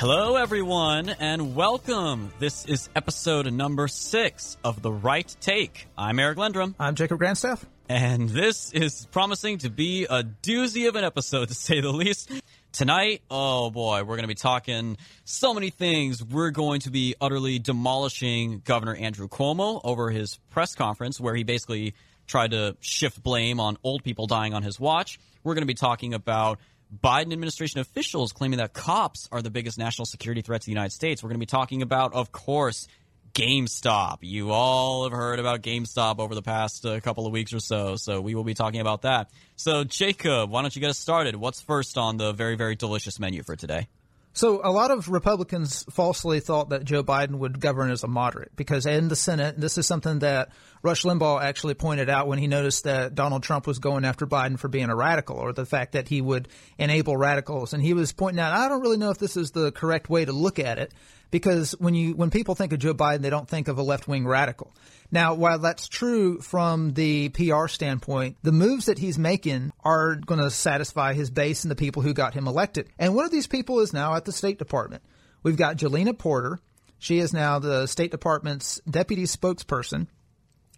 Hello, everyone, and welcome. This is episode number six of The Right Take. I'm Eric Lendrum. I'm Jacob Grandstaff. And this is promising to be a doozy of an episode, to say the least. Tonight, oh boy, we're going to be talking so many things. We're going to be utterly demolishing Governor Andrew Cuomo over his press conference, where he basically tried to shift blame on old people dying on his watch. We're going to be talking about Biden administration officials claiming that cops are the biggest national security threat to the United States. We're going to be talking about, of course, GameStop. You all have heard about GameStop over the past uh, couple of weeks or so, so we will be talking about that. So, Jacob, why don't you get us started? What's first on the very, very delicious menu for today? So a lot of Republicans falsely thought that Joe Biden would govern as a moderate because in the Senate, this is something that Rush Limbaugh actually pointed out when he noticed that Donald Trump was going after Biden for being a radical or the fact that he would enable radicals. And he was pointing out, I don't really know if this is the correct way to look at it because when you when people think of Joe Biden, they don't think of a left wing radical. Now, while that's true from the PR standpoint, the moves that he's making are going to satisfy his base and the people who got him elected. And one of these people is now at the State Department. We've got Jalina Porter. She is now the State Department's deputy spokesperson.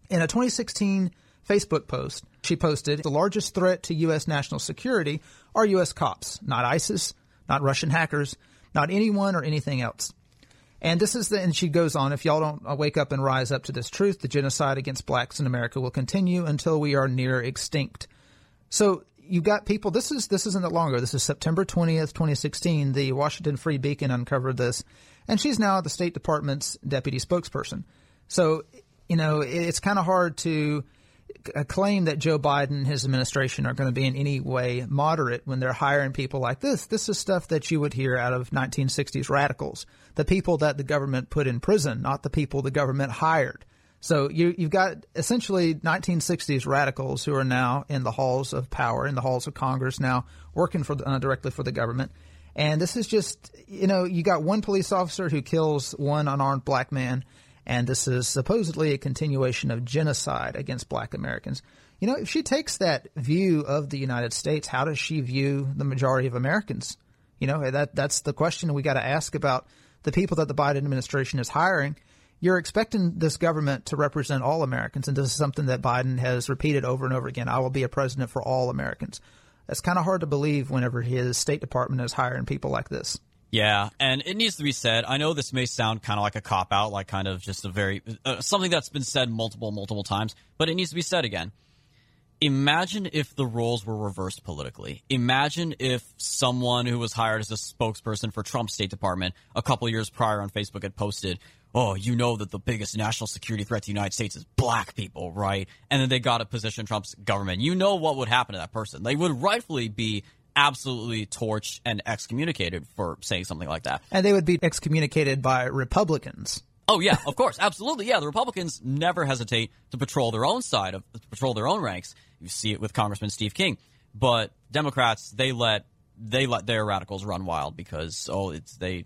In a 2016 Facebook post, she posted the largest threat to U.S. national security are U.S. cops, not ISIS, not Russian hackers, not anyone or anything else. And this is the, and she goes on, if y'all don't uh, wake up and rise up to this truth, the genocide against blacks in America will continue until we are near extinct. So you've got people, this is, this isn't that long ago. This is September 20th, 2016. The Washington Free Beacon uncovered this and she's now the State Department's deputy spokesperson. So, you know, it's kind of hard to, a claim that Joe Biden and his administration are going to be in any way moderate when they're hiring people like this. This is stuff that you would hear out of 1960s radicals, the people that the government put in prison, not the people the government hired. So you, have got essentially 1960s radicals who are now in the halls of power, in the halls of Congress now, working for uh, directly for the government. And this is just, you know, you got one police officer who kills one unarmed black man and this is supposedly a continuation of genocide against black Americans. You know, if she takes that view of the United States, how does she view the majority of Americans? You know, that that's the question we got to ask about the people that the Biden administration is hiring. You're expecting this government to represent all Americans, and this is something that Biden has repeated over and over again. I will be a president for all Americans. That's kind of hard to believe whenever his State Department is hiring people like this. Yeah, and it needs to be said. I know this may sound kind of like a cop out, like kind of just a very uh, something that's been said multiple, multiple times, but it needs to be said again. Imagine if the roles were reversed politically. Imagine if someone who was hired as a spokesperson for Trump's State Department a couple years prior on Facebook had posted, "Oh, you know that the biggest national security threat to the United States is black people, right?" And then they got a position in Trump's government. You know what would happen to that person? They would rightfully be absolutely torched and excommunicated for saying something like that. And they would be excommunicated by Republicans. Oh yeah, of course, absolutely. Yeah, the Republicans never hesitate to patrol their own side of patrol their own ranks. You see it with Congressman Steve King, but Democrats they let they let their radicals run wild because oh it's they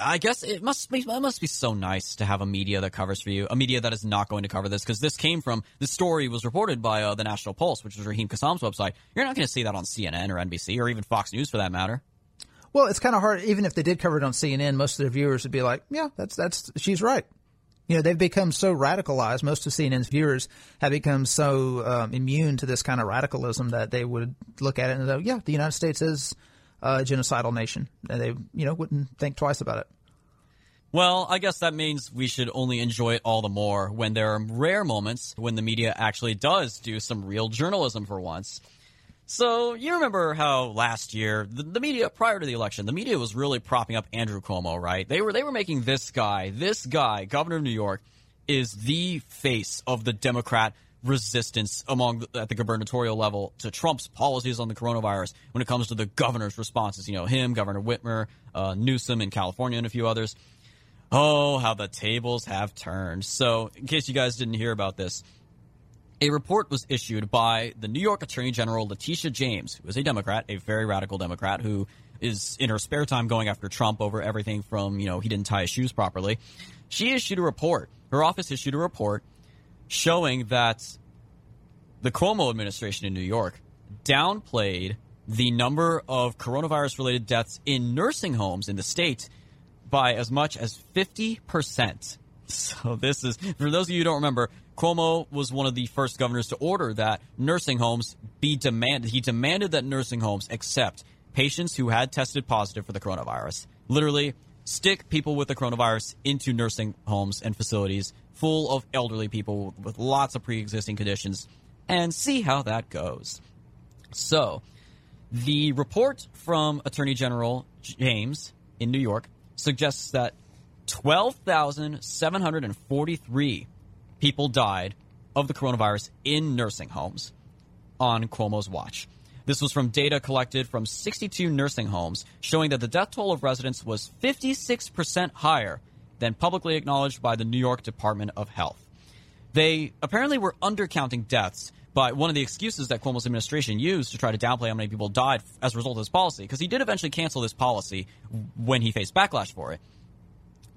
I guess it must be it must be so nice to have a media that covers for you, a media that is not going to cover this because this came from this story was reported by uh, the National Pulse, which is Raheem Kassam's website. You're not going to see that on CNN or NBC or even Fox News for that matter. Well, it's kind of hard. Even if they did cover it on CNN, most of their viewers would be like, "Yeah, that's that's she's right." You know, they've become so radicalized. Most of CNN's viewers have become so um, immune to this kind of radicalism that they would look at it and go, "Yeah, the United States is." A genocidal nation. And they, you know, wouldn't think twice about it. Well, I guess that means we should only enjoy it all the more when there are rare moments when the media actually does do some real journalism for once. So, you remember how last year, the, the, media, prior to the election, the media was really propping up Andrew Cuomo, right? They were, they were making this guy, this guy, governor of New York, is the face of the Democrat resistance among the, at the gubernatorial level to Trump's policies on the coronavirus when it comes to the governor's responses. You know, him, Governor Whitmer, uh, Newsom in California, and a few others. Oh, how the tables have turned. So, in case you guys didn't hear about this, a report was issued by the New York Attorney General Letitia James, who is a Democrat, a very radical Democrat, who is in her spare time going after Trump over everything from, you know, he didn't tie his shoes properly. She issued a report. Her office issued a report showing that the Cuomo administration in New York downplayed the number of coronavirus related deaths in nursing homes in the state by as much as 50%. So this is, for those of you who don't remember, Cuomo was one of the first governors to order that nursing homes be demanded. He demanded that nursing homes accept patients who had tested positive for the coronavirus. Literally, stick people with the coronavirus into nursing homes and facilities full of elderly people with lots of pre existing conditions and see how that goes. So, the report from Attorney General James in New York suggests that 12,743 people died of the coronavirus in nursing homes on Cuomo's watch. This was from data collected from 62 nursing homes, showing that the death toll of residents was 56% higher than publicly acknowledged by the New York Department of Health. They apparently were undercounting deaths but one of the excuses that Cuomo's administration used to try to downplay how many people died as a result of this policy, because he did eventually cancel this policy when he faced backlash for it.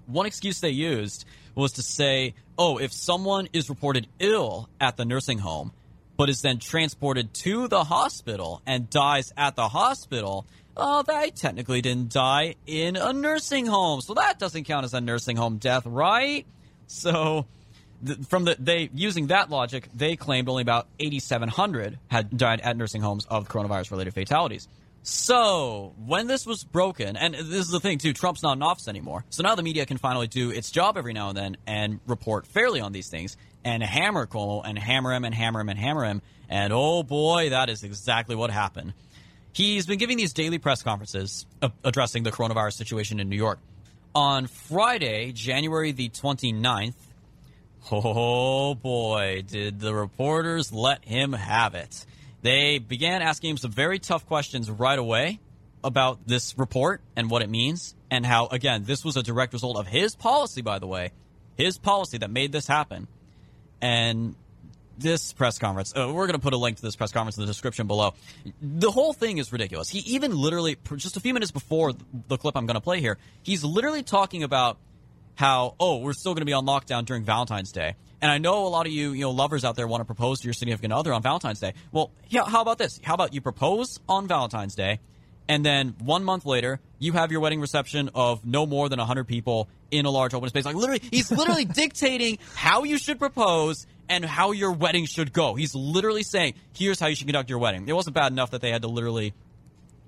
One excuse they used was to say, oh, if someone is reported ill at the nursing home, but is then transported to the hospital and dies at the hospital, oh, they technically didn't die in a nursing home. So that doesn't count as a nursing home death, right? So from the they using that logic, they claimed only about 8,700 had died at nursing homes of coronavirus related fatalities. So when this was broken, and this is the thing too, Trump's not in office anymore. So now the media can finally do its job every now and then and report fairly on these things and hammer Cuomo and hammer him and hammer him and hammer him. And oh boy, that is exactly what happened. He's been giving these daily press conferences uh, addressing the coronavirus situation in New York. On Friday, January the 29th, Oh boy, did the reporters let him have it. They began asking him some very tough questions right away about this report and what it means, and how, again, this was a direct result of his policy, by the way, his policy that made this happen. And this press conference, uh, we're going to put a link to this press conference in the description below. The whole thing is ridiculous. He even literally, just a few minutes before the clip I'm going to play here, he's literally talking about how, oh, we're still going to be on lockdown during Valentine's Day. And I know a lot of you, you know, lovers out there want to propose to your significant other on Valentine's Day. Well, yeah, how about this? How about you propose on Valentine's Day, and then one month later, you have your wedding reception of no more than 100 people in a large open space. Like, literally, he's literally dictating how you should propose and how your wedding should go. He's literally saying, here's how you should conduct your wedding. It wasn't bad enough that they had to literally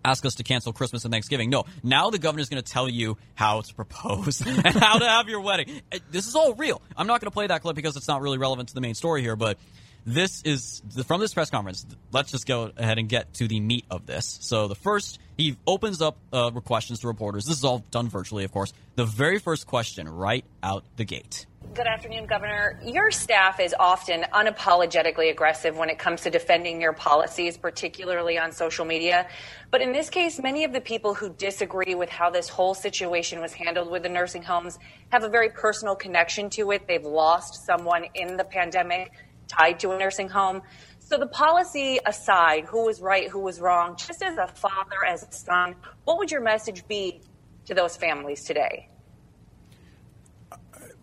ask us to cancel Christmas and Thanksgiving. No, now the governor's going to tell you how to propose and how to have your wedding. This is all real. I'm not going to play that clip because it's not really relevant to the main story here, but this is from this press conference. Let's just go ahead and get to the meat of this. So the first, he opens up uh, questions to reporters. This is all done virtually, of course. The very first question, right out the gate. Good afternoon, Governor. Your staff is often unapologetically aggressive when it comes to defending your policies, particularly on social media. But in this case, many of the people who disagree with how this whole situation was handled with the nursing homes have a very personal connection to it. They've lost someone in the pandemic tied to a nursing home. So, the policy aside, who was right, who was wrong, just as a father, as a son, what would your message be to those families today?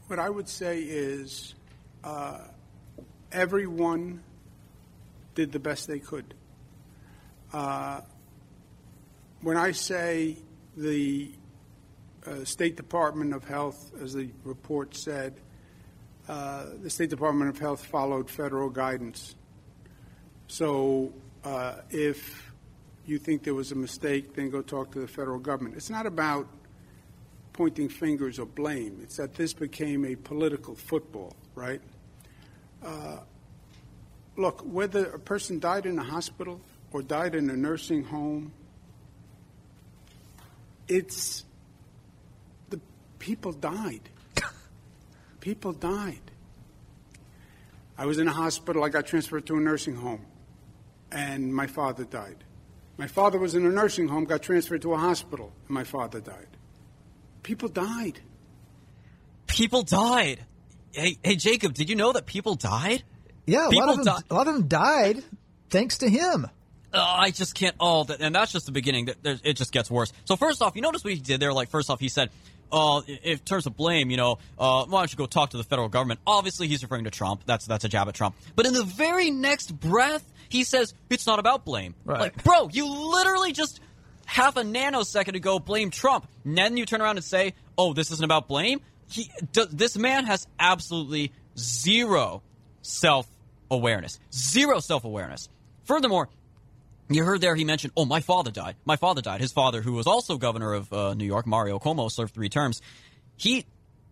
What I would say is uh, everyone did the best they could. Uh, when I say the uh, State Department of Health, as the report said, uh, the State Department of Health followed federal guidance. So uh, if you think there was a mistake, then go talk to the federal government. It's not about pointing fingers or blame. It's that this became a political football, right? Uh, look, whether a person died in a hospital or died in a nursing home, it's the people died. People died. I was in a hospital, I got transferred to a nursing home, and my father died. My father was in a nursing home, got transferred to a hospital, and my father died. People died. People died. Hey, hey, Jacob, did you know that people died? Yeah, a, people lot, of them, di- a lot of them died thanks to him. Oh, I just can't. Oh, and that's just the beginning. It just gets worse. So first off, you notice what he did there. Like first off, he said, "Uh, in terms of blame, you know, uh, why don't you go talk to the federal government?" Obviously, he's referring to Trump. That's that's a jab at Trump. But in the very next breath, He says it's not about blame. Right. Like, bro, you literally just half a nanosecond ago blame Trump. And then you turn around and say, "Oh, this isn't about blame." He, d- this man has absolutely zero self awareness. Zero self awareness. Furthermore, you heard there he mentioned, "Oh, my father died. My father died. His father, who was also governor of uh, New York, Mario Cuomo, served three terms. He,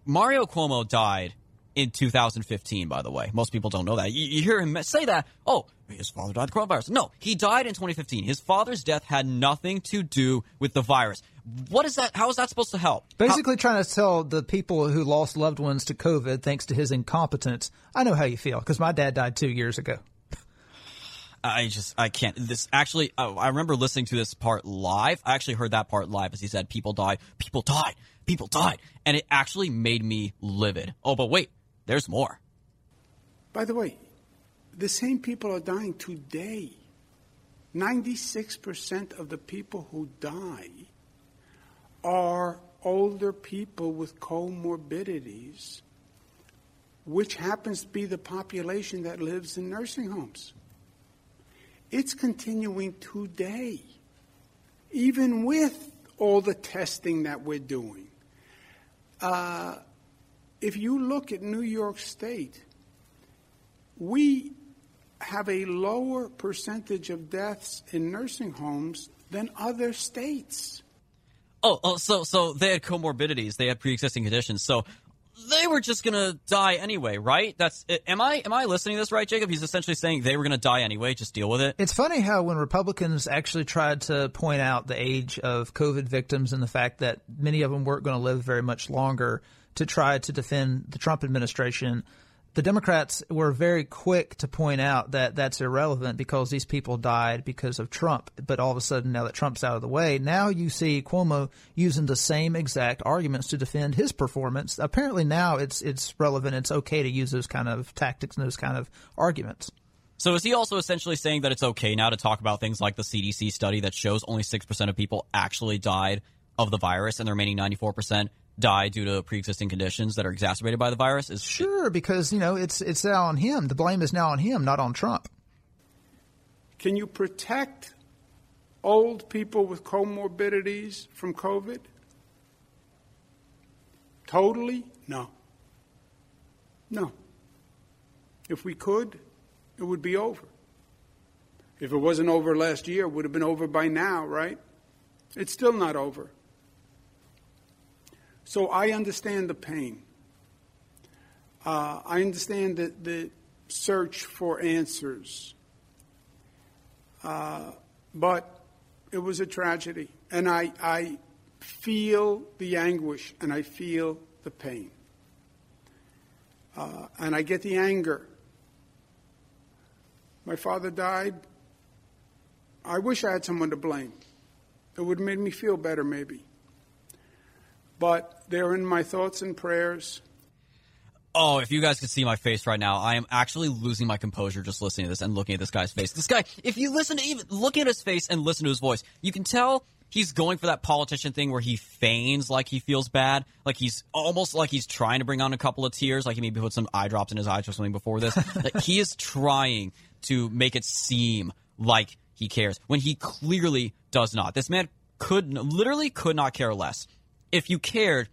Mario Cuomo, died in 2015. By the way, most people don't know that. You, you hear him say that. Oh, his father died of coronavirus. No, he died in 2015. His father's death had nothing to do with the virus. What is that? How is that supposed to help? Basically, trying to tell the people who lost loved ones to COVID thanks to his incompetence. I know how you feel because my dad died two years ago. I just I can't. This actually, I, I remember listening to this part live. I actually heard that part live as he said, "People died, people died, people died," and it actually made me livid. Oh, but wait, there's more. By the way, the same people are dying today. 96% of the people who die are older people with comorbidities, which happens to be the population that lives in nursing homes. It's continuing today, even with all the testing that we're doing. Uh, if you look at New York State, we have a lower percentage of deaths in nursing homes than other states. Oh, oh, so so they had comorbidities, they had pre-existing conditions, so they were just gonna die anyway, right? That's am I am I listening to this right, Jacob? He's essentially saying they were gonna die anyway. Just deal with it. It's funny how when Republicans actually tried to point out the age of COVID victims and the fact that many of them weren't going to live very much longer to try to defend the Trump administration, the Democrats were very quick to point out that that's irrelevant because these people died because of Trump. But all of a sudden, now that Trump's out of the way, now you see Cuomo using the same exact arguments to defend his performance. Apparently, now it's it's relevant. It's okay to use those kind of tactics and those kind of arguments. So is he also essentially saying that it's okay now to talk about things like the CDC study that shows only six percent of people actually died of the virus, and the remaining ninety four percent die due to pre-existing conditions that are exacerbated by the virus? Is sure because you know it's it's now on him. The blame is now on him, not on Trump. Can you protect old people with comorbidities from COVID? Totally? No. No. If we could, it would be over. If it wasn't over last year, it would have been over by now, right? It's still not over. So I understand the pain. Uh, I understand the, the search for answers. Uh, but it was a tragedy. And I, I feel the anguish and I feel the pain. Uh, and I get the anger. My father died. I wish I had someone to blame. It would have made me feel better, maybe but they're in my thoughts and prayers. Oh, if you guys could see my face right now, I am actually losing my composure just listening to this and looking at this guy's face. This guy, if you listen to even look at his face and listen to his voice, you can tell he's going for that politician thing where he feigns like he feels bad, like he's almost like he's trying to bring on a couple of tears, like he maybe put some eye drops in his eyes or something before this. like he is trying to make it seem like he cares when he clearly does not. This man could literally could not care less if you cared,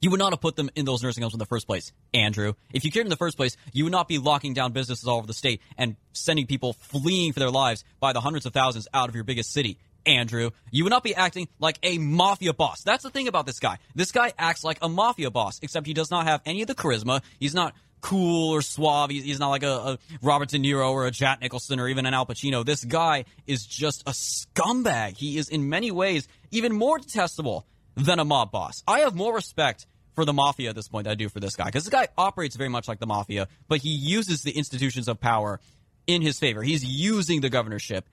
you would not have put them in those nursing homes in the first place, Andrew. If you cared in the first place, you would not be locking down businesses all over the state and sending people fleeing for their lives by the hundreds of thousands out of your biggest city, Andrew. You would not be acting like a mafia boss. That's the thing about this guy. This guy acts like a mafia boss, except he does not have any of the charisma. He's not cool or suave. He's, not like a, a, Robert De Niro or a Jack Nicholson or even an Al Pacino. This guy is just a scumbag. He is in many ways even more detestable than a mob boss. I have more respect for the mafia at this point than I do for this guy because this guy operates very much like the mafia, but he uses the institutions of power in his favor. He's using the governorship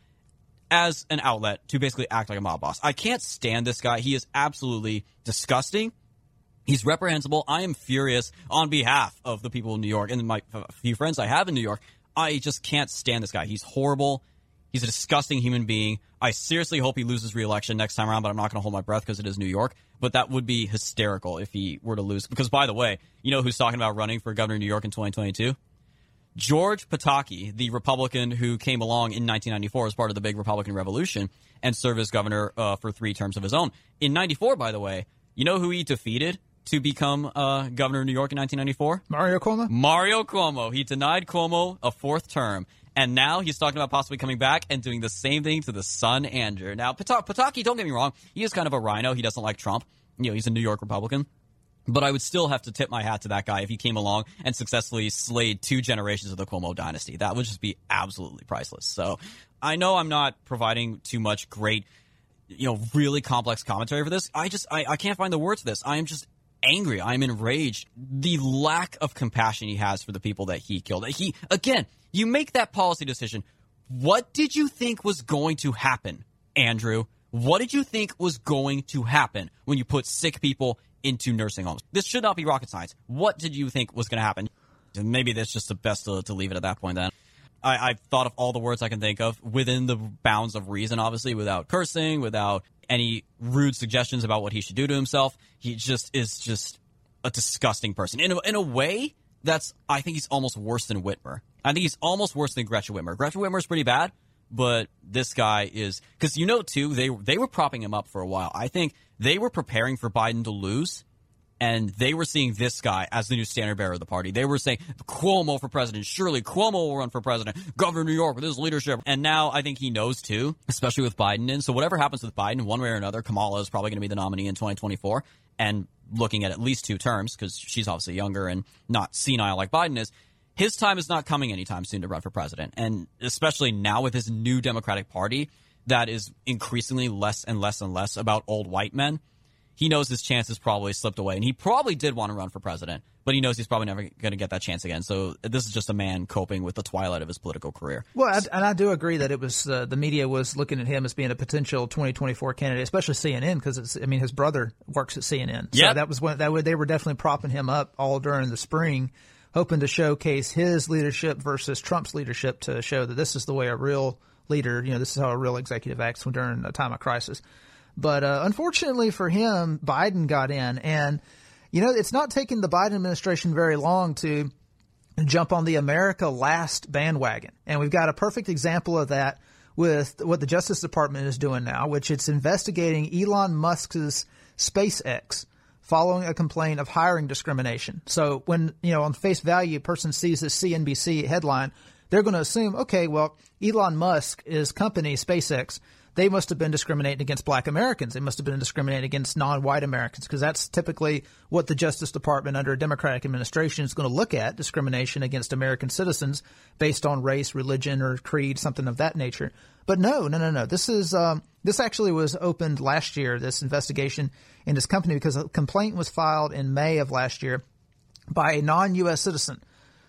as an outlet to basically act like a mob boss. I can't stand this guy. He is absolutely disgusting. He's reprehensible. I am furious on behalf of the people in New York and my few friends I have in New York. I just can't stand this guy. He's horrible. He's a disgusting human being. I seriously hope he loses re-election next time around, but I'm not going to hold my breath because it is New York. But that would be hysterical if he were to lose. Because by the way, you know who's talking about running for governor of New York in 2022? George Pataki, the Republican who came along in 1994 as part of the big Republican Revolution and served as governor uh, for three terms of his own. In 94, by the way, you know who he defeated to become uh, governor of New York in 1994? Mario Cuomo? Mario Cuomo. He denied Cuomo a fourth term. And now he's talking about possibly coming back and doing the same thing to the son Andrew. Now, Pataki, don't get me wrong, he is kind of a RINO. He doesn't like Trump. You know, he's a New York Republican. But I would still have to tip my hat to that guy if he came along and successfully slayed two generations of the Cuomo dynasty. That would just be absolutely priceless. So I know I'm not providing too much great, you know, really complex commentary for this. I just, I, I can't find the words for this. I am just angry. I'm enraged. The lack of compassion he has for the people that he killed. He, again, you make that policy decision. What did you think was going to happen, Andrew? What did you think was going to happen when you put sick people into nursing homes. This should not be rocket science. What did you think was going to happen? Maybe that's just the best to, to leave it at that point then. I, I've thought of all the words I can think of within the bounds of reason, obviously, without cursing, without any rude suggestions about what he should do to himself. He just is just a disgusting person. In a, in a way, that's, I think he's almost worse than Whitmer. I think he's almost worse than Gretchen Whitmer. Gretchen Whitmer is pretty bad, but this guy is, because you know, too, they, they were propping him up for a while. I think they were preparing for Biden to lose, and they were seeing this guy as the new standard bearer of the party. They were saying Cuomo for president. Surely Cuomo will run for president. Governor of New York with his leadership. And now I think he knows too, especially with Biden in. So whatever happens with Biden, one way or another, Kamala is probably going to be the nominee in 2024. And looking at at least two terms, because she's obviously younger and not senile like Biden is, his time is not coming anytime soon to run for president. And especially now with his new Democratic Party, that is increasingly less and less and less about old white men. He knows his chance has probably slipped away, and he probably did want to run for president, but he knows he's probably never going to get that chance again. So this is just a man coping with the twilight of his political career. Well, I, and I do agree that it was uh, the media was looking at him as being a potential 2024 candidate, especially CNN, because I mean his brother works at CNN, so yep. that was when that they were definitely propping him up all during the spring hoping to showcase his leadership versus Trump's leadership to show that this is the way a real leader, you know, this is how a real executive acts during a time of crisis. But uh, unfortunately for him, Biden got in. And, you know, it's not taking the Biden administration very long to jump on the America Last bandwagon. And we've got a perfect example of that with what the Justice Department is doing now, which it's investigating Elon Musk's SpaceX following a complaint of hiring discrimination. So when, you know, on face value, a person sees this CNBC headline, they're going to assume, okay, well, Elon Musk, his company, SpaceX, they must have been discriminating against black Americans. They must have been discriminating against non-white Americans because that's typically what the Justice Department under a Democratic administration is going to look at discrimination against American citizens based on race, religion, or creed, something of that nature. But no, no, no, no. This is um, this actually was opened last year. This investigation in this company because a complaint was filed in May of last year by a non-U.S. citizen.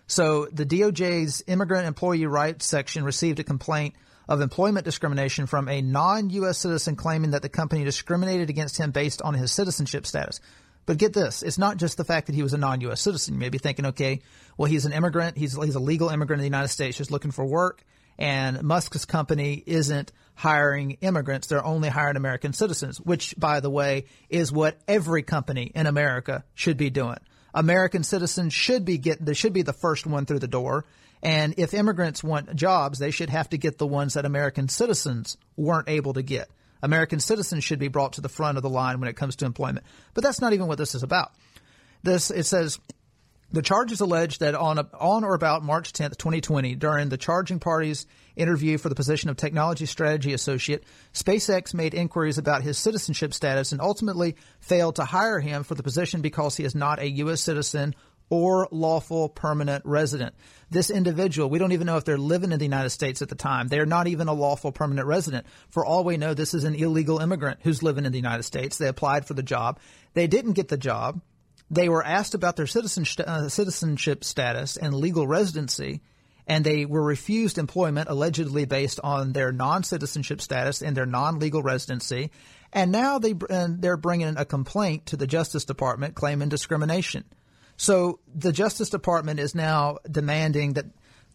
So the DOJ's Immigrant Employee Rights section received a complaint of employment discrimination from a non-U.S. citizen claiming that the company discriminated against him based on his citizenship status. But get this, it's not just the fact that he was a non-U.S. citizen. You may be thinking, okay, well, he's an immigrant. He's, he's a legal immigrant in the United States just looking for work. And Musk's company isn't hiring immigrants. They're only hiring American citizens, which, by the way, is what every company in America should be doing. American citizens should be get, they should be the first one through the door. And if immigrants want jobs, they should have to get the ones that American citizens weren't able to get. American citizens should be brought to the front of the line when it comes to employment. But that's not even what this is about. This, it says, the charges allege that on, a, on or about March 10th, 2020, during the charging party's interview for the position of technology strategy associate, SpaceX made inquiries about his citizenship status and ultimately failed to hire him for the position because he is not a U.S. citizen or lawful permanent resident. This individual, we don't even know if they're living in the United States at the time. They're not even a lawful permanent resident. For all we know, this is an illegal immigrant who's living in the United States. They applied for the job. They didn't get the job. They were asked about their citizenship, uh, citizenship status and legal residency, and they were refused employment allegedly based on their non-citizenship status and their non-legal residency. And now they they're bringing a complaint to the Justice Department claiming discrimination. So the Justice Department is now demanding that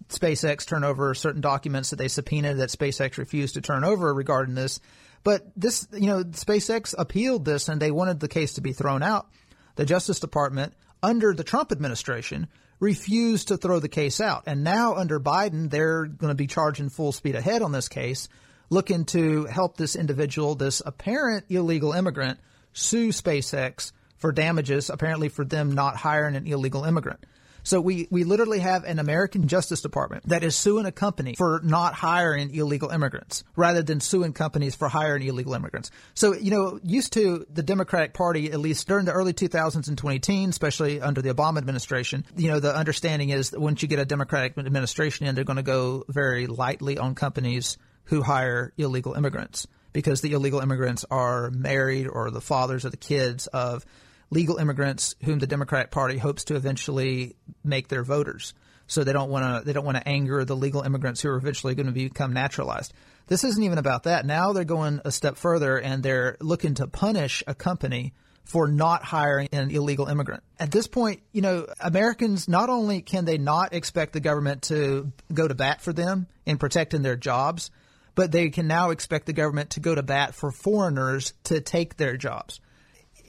SpaceX turn over certain documents that they subpoenaed that SpaceX refused to turn over regarding this. But this, you know, SpaceX appealed this and they wanted the case to be thrown out. The Justice Department, under the Trump administration, refused to throw the case out. And now under Biden, they're going to be charging full speed ahead on this case, looking to help this individual, this apparent illegal immigrant, sue SpaceX for damages, apparently for them not hiring an illegal immigrant. So we, we literally have an American Justice Department that is suing a company for not hiring illegal immigrants rather than suing companies for hiring illegal immigrants. So, you know, used to the Democratic Party, at least during the early 2000s and 2010, especially under the Obama administration, you know, the understanding is that once you get a Democratic administration in, they're going to go very lightly on companies who hire illegal immigrants because the illegal immigrants are married or the fathers or the kids of legal immigrants whom the Democratic Party hopes to eventually make their voters. So they don't want to they don't want to anger the legal immigrants who are eventually going to become naturalized. This isn't even about that. Now they're going a step further and they're looking to punish a company for not hiring an illegal immigrant. At this point, you know, Americans not only can they not expect the government to go to bat for them in protecting their jobs, but they can now expect the government to go to bat for foreigners to take their jobs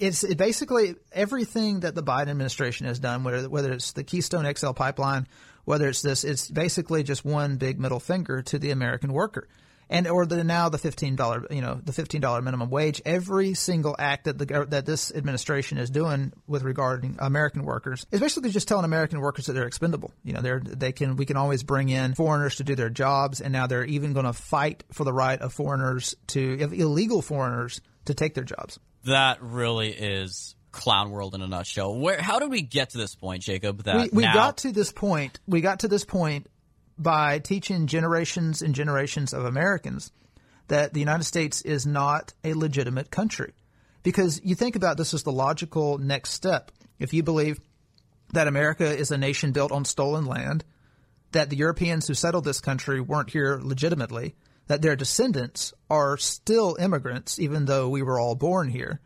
it's it basically everything that the Biden administration has done, whether whether it's the Keystone XL pipeline, whether it's this, it's basically just one big middle finger to the American worker, and or the now the fifteen dollar you know the fifteen dollar minimum wage. Every single act that the that this administration is doing with regarding American workers is basically just telling American workers that they're expendable. You know, they're they can we can always bring in foreigners to do their jobs, and now they're even going to fight for the right of foreigners to of illegal foreigners to take their jobs that really is clown world in a nutshell. Where how did we get to this point, Jacob? That we, we now- got to this point. We got to this point by teaching generations and generations of Americans that the United States is not a legitimate country. Because you think about this as the logical next step. If you believe that America is a nation built on stolen land, that the Europeans who settled this country weren't here legitimately, that their descendants are still immigrants, even though we were all born here.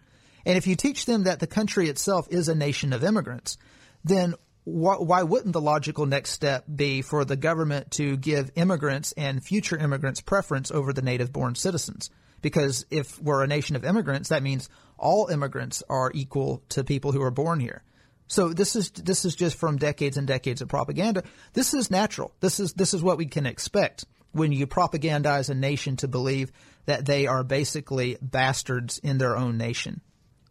And if you teach them that the country itself is a nation of immigrants, then wh- why wouldn't the logical next step be for the government to give immigrants and future immigrants preference over the native born citizens? Because if we're a nation of immigrants, that means all immigrants are equal to people who are born here. So this is this is just from decades and decades of propaganda. This is natural. This is this is what we can expect when you propagandize a nation to believe that they are basically bastards in their own nation.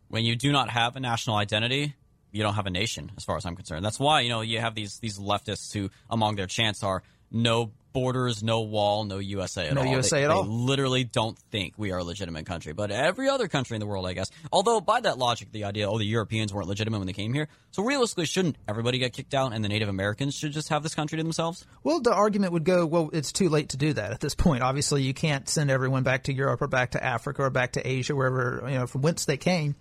When you do not have a national identity, you don't have a nation, as far as I'm concerned. That's why you know you have these these leftists who, among their chants, are no borders, no wall, no USA at no all. No USA they, at they all. literally don't think we are a legitimate country. But every other country in the world, I guess. Although by that logic, the idea, oh, the Europeans weren't legitimate when they came here. So realistically, shouldn't everybody get kicked out and the Native Americans should just have this country to themselves? Well, the argument would go, well, it's too late to do that at this point. Obviously, you can't send everyone back to Europe or back to Africa or back to Asia, wherever, you know, from whence they came.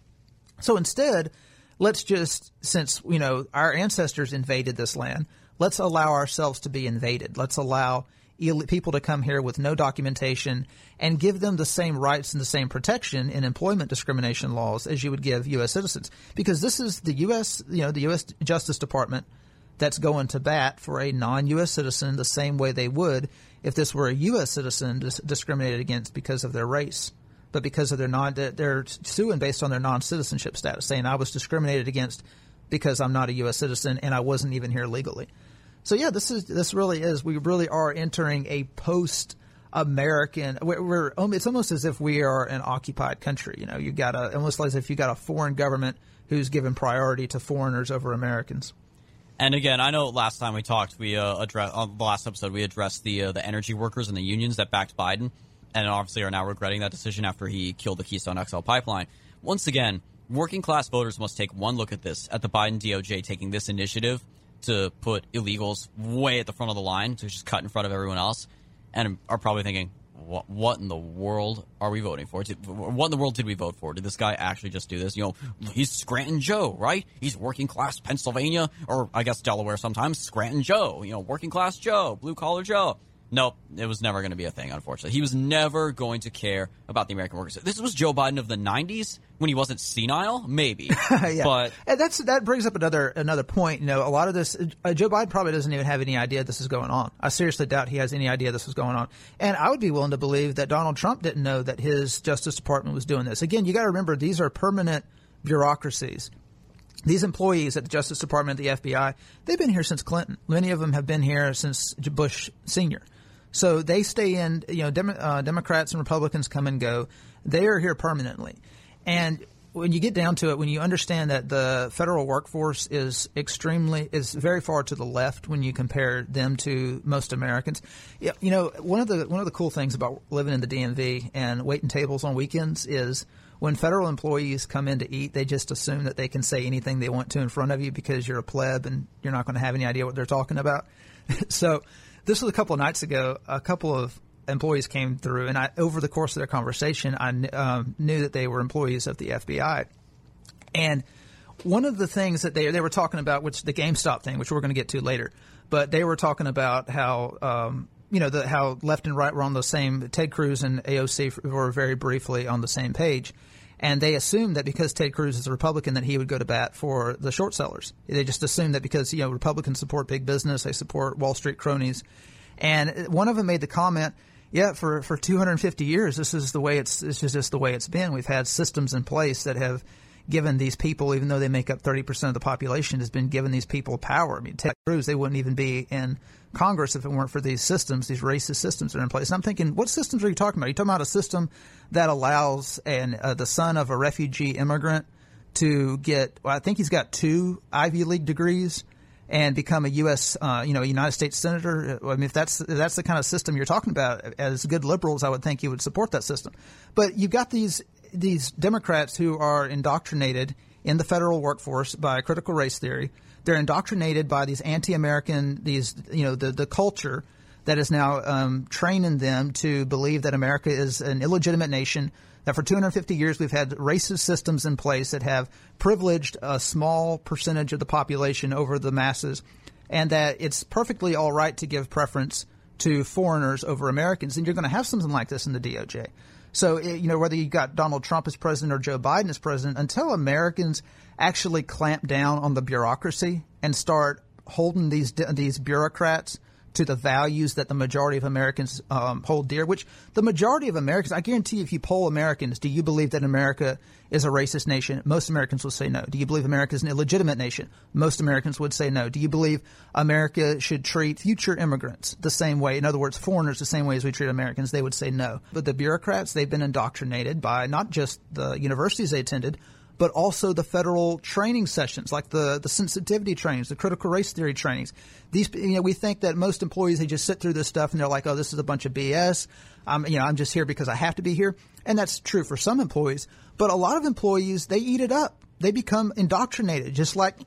So instead, let's just, since, you know, our ancestors invaded this land, let's allow ourselves to be invaded. Let's allow people to come here with no documentation and give them the same rights and the same protection in employment discrimination laws as you would give U.S. citizens. Because this is the U.S. you know the U.S. Justice Department that's going to bat for a non-U.S. citizen the same way they would if this were a U.S. citizen dis- discriminated against because of their race. But because of their non, they're suing based on their non-citizenship status, saying I was discriminated against because I'm not a U.S. citizen and I wasn't even here legally. So yeah, this is this really is. We really are entering a post. American. We're, we're, it's almost as if we are an occupied country. You know, you got a almost like if you got a foreign government who's given priority to foreigners over Americans. And again, I know last time we talked, we uh, addressed on the last episode we addressed the uh, the energy workers and the unions that backed Biden, and obviously are now regretting that decision after he killed the Keystone XL pipeline. Once again, working class voters must take one look at this at the Biden DOJ taking this initiative to put illegals way at the front of the line to just cut in front of everyone else, and are probably thinking, what, what in the world are we voting for? What in the world did we vote for? Did this guy actually just do this? You know, he's Scranton Joe, right? He's working class Pennsylvania, or I guess Delaware sometimes. Scranton Joe, you know, working class Joe, blue collar Joe. Nope, it was never going to be a thing, unfortunately. He was never going to care about the American workers. This was Joe Biden of the 90s when he wasn't senile, maybe. yeah. But and that's that brings up another another point. You know, a lot of this uh, Joe Biden probably doesn't even have any idea this is going on. I seriously doubt he has any idea this is going on. And I would be willing to believe that Donald Trump didn't know that his Justice Department was doing this. Again, you got to remember these are permanent bureaucracies these employees at the Justice Department, the FBI, they've been here since Clinton. Many of them have been here since Bush Senior. So they stay in. You know, Dem- uh, Democrats and Republicans come and go. They are here permanently, and when you get down to it, when you understand that the federal workforce is extremely is very far to the left when you compare them to most Americans, you know one of the one of the cool things about living in the DMV and waiting tables on weekends is when federal employees come in to eat, they just assume that they can say anything they want to in front of you because you're a pleb and you're not going to have any idea what they're talking about. so this was a couple of nights ago. A couple of employees came through, and I, over the course of their conversation, I um, knew that they were employees of the FBI. And one of the things that they they were talking about, which the GameStop thing, which we're going to get to later, but they were talking about how um, you know the, how left and right were on the same. Ted Cruz and AOC were very briefly on the same page. And they assumed that because Ted Cruz is a Republican, that he would go to bat for the short sellers. They just assumed that because you know Republicans support big business, they support Wall Street cronies. And one of them made the comment, yeah, for, for 250 years, this is the way it's, this is just the way it's been. We've had systems in place that have given these people, even though they make up 30% of the population, has been given these people power. I mean, Ted Cruz, they wouldn't even be in Congress if it weren't for these systems, these racist systems that are in place. And I'm thinking, what systems are you talking about? Are you talking about a system that allows an, uh, the son of a refugee immigrant to get, well, I think he's got two Ivy League degrees and become a U.S. Uh, you know, United States senator. I mean, if that's if that's the kind of system you're talking about, as good liberals, I would think you would support that system. But you've got these these Democrats who are indoctrinated in the federal workforce by critical race theory. They're indoctrinated by these anti-American, these you know, the the culture that is now um, training them to believe that America is an illegitimate nation that for 250 years we've had racist systems in place that have privileged a small percentage of the population over the masses, and that it's perfectly all right to give preference to foreigners over Americans. And you're going to have something like this in the DOJ. So, eh, you know, whether you've got Donald Trump as president or Joe Biden as president, until Americans actually clamp down on the bureaucracy and start holding these these bureaucrats to the values that the majority of Americans um, hold dear, which the majority of Americans, I guarantee if you poll Americans, do you believe that America is a racist nation? Most Americans would say no. Do you believe America is an illegitimate nation? Most Americans would say no. Do you believe America should treat future immigrants the same way? In other words, foreigners the same way as we treat Americans? They would say no. But the bureaucrats, they've been indoctrinated by not just the universities they attended, but also the federal training sessions, like the, the sensitivity trainings, the critical race theory trainings. These, you know, we think that most employees they just sit through this stuff and they're like, oh, this is a bunch of BS. I'm, you know, I'm just here because I have to be here, and that's true for some employees. But a lot of employees they eat it up. They become indoctrinated, just like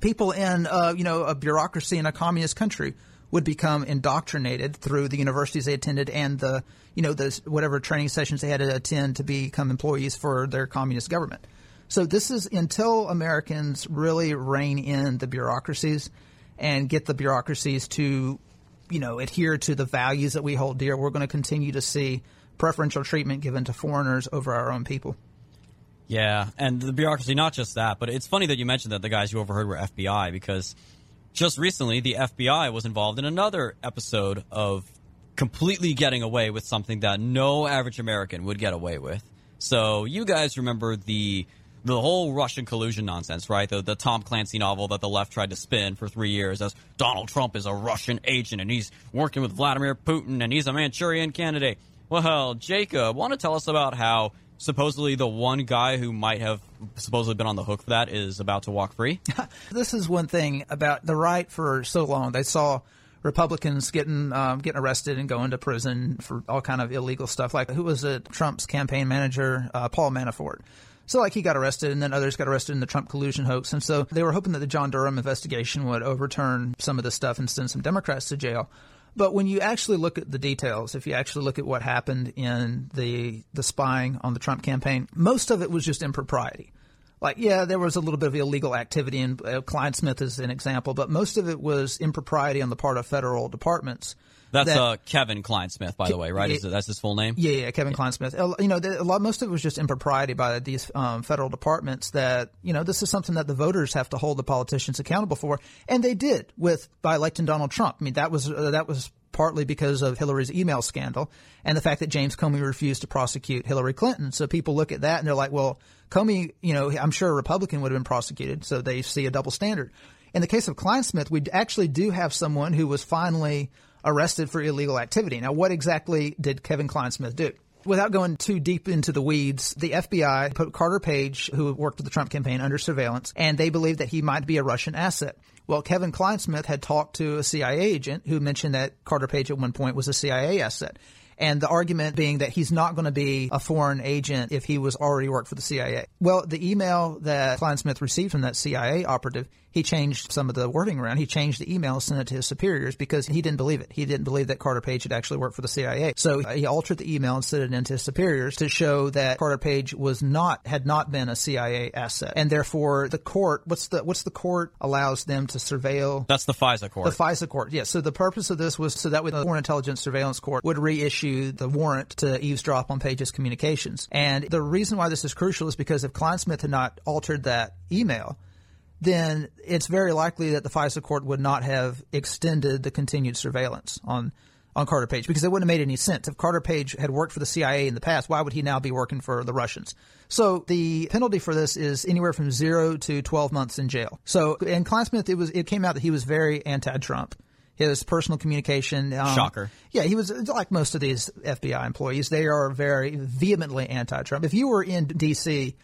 people in, uh, you know, a bureaucracy in a communist country would become indoctrinated through the universities they attended and the, you know, the whatever training sessions they had to attend to become employees for their communist government. So this is until Americans really rein in the bureaucracies and get the bureaucracies to, you know, adhere to the values that we hold dear. We're going to continue to see preferential treatment given to foreigners over our own people. Yeah, and the bureaucracy, not just that, but it's funny that you mentioned that the guys you overheard were FBI because just recently the FBI was involved in another episode of completely getting away with something that no average American would get away with. So you guys remember the the whole Russian collusion nonsense, right? The, the Tom Clancy novel that the left tried to spin for three years as Donald Trump is a Russian agent and he's working with Vladimir Putin and he's a Manchurian candidate. Well, Jacob, want to tell us about how supposedly the one guy who might have supposedly been on the hook for that is about to walk free? this is one thing about the right for so long. They saw Republicans getting um, getting arrested and going to prison for all kind of illegal stuff. Like who was it? Trump's campaign manager, uh, Paul Manafort. So, like, he got arrested, and then others got arrested in the Trump collusion hoax. And so they were hoping that the John Durham investigation would overturn some of this stuff and send some Democrats to jail. But when you actually look at the details, if you actually look at what happened in the the spying on the Trump campaign, most of it was just impropriety. Like, yeah, there was a little bit of illegal activity, and uh, Clinesmith is an example, but most of it was impropriety on the part of federal departments that's that, uh, Kevin Clinesmith, by the way, right? Is, that's his full name? Yeah, yeah, Kevin yeah. Clinesmith. You know, a lot, most of it was just impropriety by these um, federal departments. That you know, this is something that the voters have to hold the politicians accountable for, and they did with by electing Donald Trump. I mean, that was uh, that was partly because of Hillary's email scandal and the fact that James Comey refused to prosecute Hillary Clinton. So people look at that and they're like, well, Comey, you know, I'm sure a Republican would have been prosecuted. So they see a double standard. In the case of Clinesmith, we actually do have someone who was finally arrested for illegal activity. Now, what exactly did Kevin Clinesmith do? Without going too deep into the weeds, the FBI put Carter Page, who worked with the Trump campaign, under surveillance, and they believed that he might be a Russian asset. Well, Kevin Clinesmith had talked to a CIA agent who mentioned that Carter Page at one point was a CIA asset. And the argument being that he's not going to be a foreign agent if he was already worked for the CIA. Well, the email that Clinesmith received from that CIA operative he changed some of the wording around. He changed the email, sent it to his superiors because he didn't believe it. He didn't believe that Carter Page had actually worked for the CIA. So he altered the email and sent it into his superiors to show that Carter Page was not, had not been a CIA asset. And therefore the court, what's the, what's the court allows them to surveil? That's the FISA court. The FISA court, yes. So the purpose of this was so that way the Foreign Intelligence Surveillance Court would reissue the warrant to eavesdrop on Page's communications. And the reason why this is crucial is because if Clinesmith had not altered that email, then it's very likely that the FISA court would not have extended the continued surveillance on on Carter Page because it wouldn't have made any sense. If Carter Page had worked for the CIA in the past, why would he now be working for the Russians? So the penalty for this is anywhere from zero to 12 months in jail. So in Clinesmith, it was, it came out that he was very anti-Trump. His personal communication. Um, Shocker. Yeah, he was like most of these FBI employees. They are very vehemently anti-Trump. If you were in D.C.,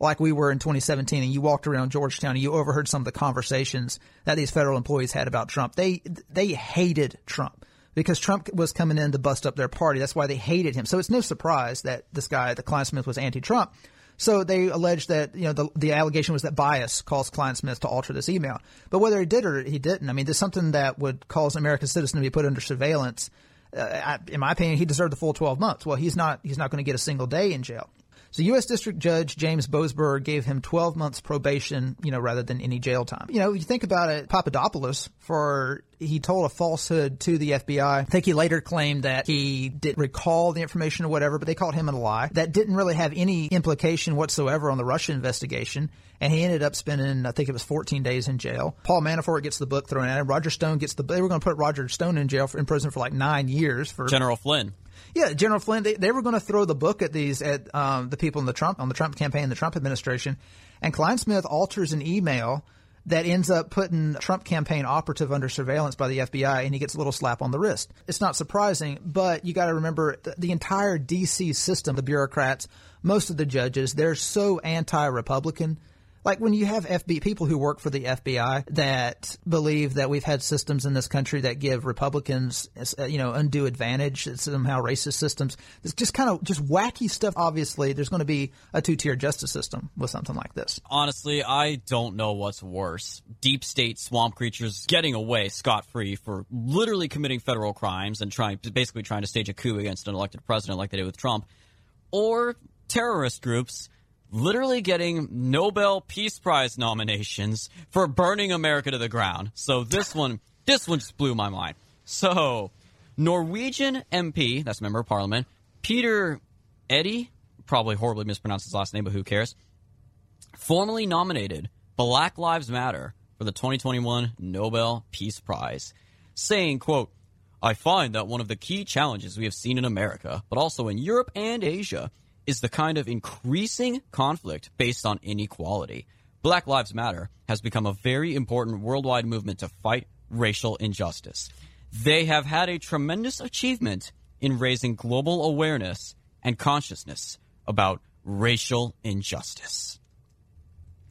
like we were in 2017 and you walked around Georgetown and you overheard some of the conversations that these federal employees had about Trump. They, they hated Trump because Trump was coming in to bust up their party. That's why they hated him. So it's no surprise that this guy, the Klein Clinesmith, was anti-Trump. So they alleged that, you know, the, the allegation was that bias caused Klein Clinesmith to alter this email. But whether he did or he didn't, I mean, there's something that would cause an American citizen to be put under surveillance. Uh, in my opinion, he deserved the full 12 months. Well, he's not, he's not going to get a single day in jail. So U.S. District Judge James Boasberg gave him 12 months probation, you know, rather than any jail time. You know, you think about it, Papadopoulos, for he told a falsehood to the FBI. I think he later claimed that he didn't recall the information or whatever, but they called him a lie. That didn't really have any implication whatsoever on the Russia investigation. And he ended up spending, I think it was 14 days in jail. Paul Manafort gets the book thrown at him. Roger Stone gets the, they were going to put Roger Stone in jail for, in prison for like nine years for General Flynn. Yeah, General Flynn. They, they were going to throw the book at these at um, the people in the Trump on the Trump campaign, the Trump administration, and Clinesmith alters an email that ends up putting Trump campaign operative under surveillance by the FBI, and he gets a little slap on the wrist. It's not surprising, but you got to remember the, the entire DC system, the bureaucrats, most of the judges, they're so anti-Republican like when you have FB people who work for the FBI that believe that we've had systems in this country that give Republicans, uh, you know, undue advantage, somehow racist systems. It's just kind of just wacky stuff. Obviously, there's going to be a two-tier justice system with something like this. Honestly, I don't know what's worse: deep state swamp creatures getting away scot-free for literally committing federal crimes and trying, basically trying to stage a coup against an elected president like they did with Trump, or terrorist groups literally getting Nobel Peace Prize nominations for burning America to the ground. So this one, this one just blew my mind. So, Norwegian MP, that's member of parliament, Peter Eddy, probably horribly mispronounced his last name, but who cares, formally nominated Black Lives Matter for the 2021 Nobel Peace Prize, saying, quote, I find that one of the key challenges we have seen in America, but also in Europe and Asia, is the kind of increasing conflict based on inequality. Black Lives Matter has become a very important worldwide movement to fight racial injustice. They have had a tremendous achievement in raising global awareness and consciousness about racial injustice.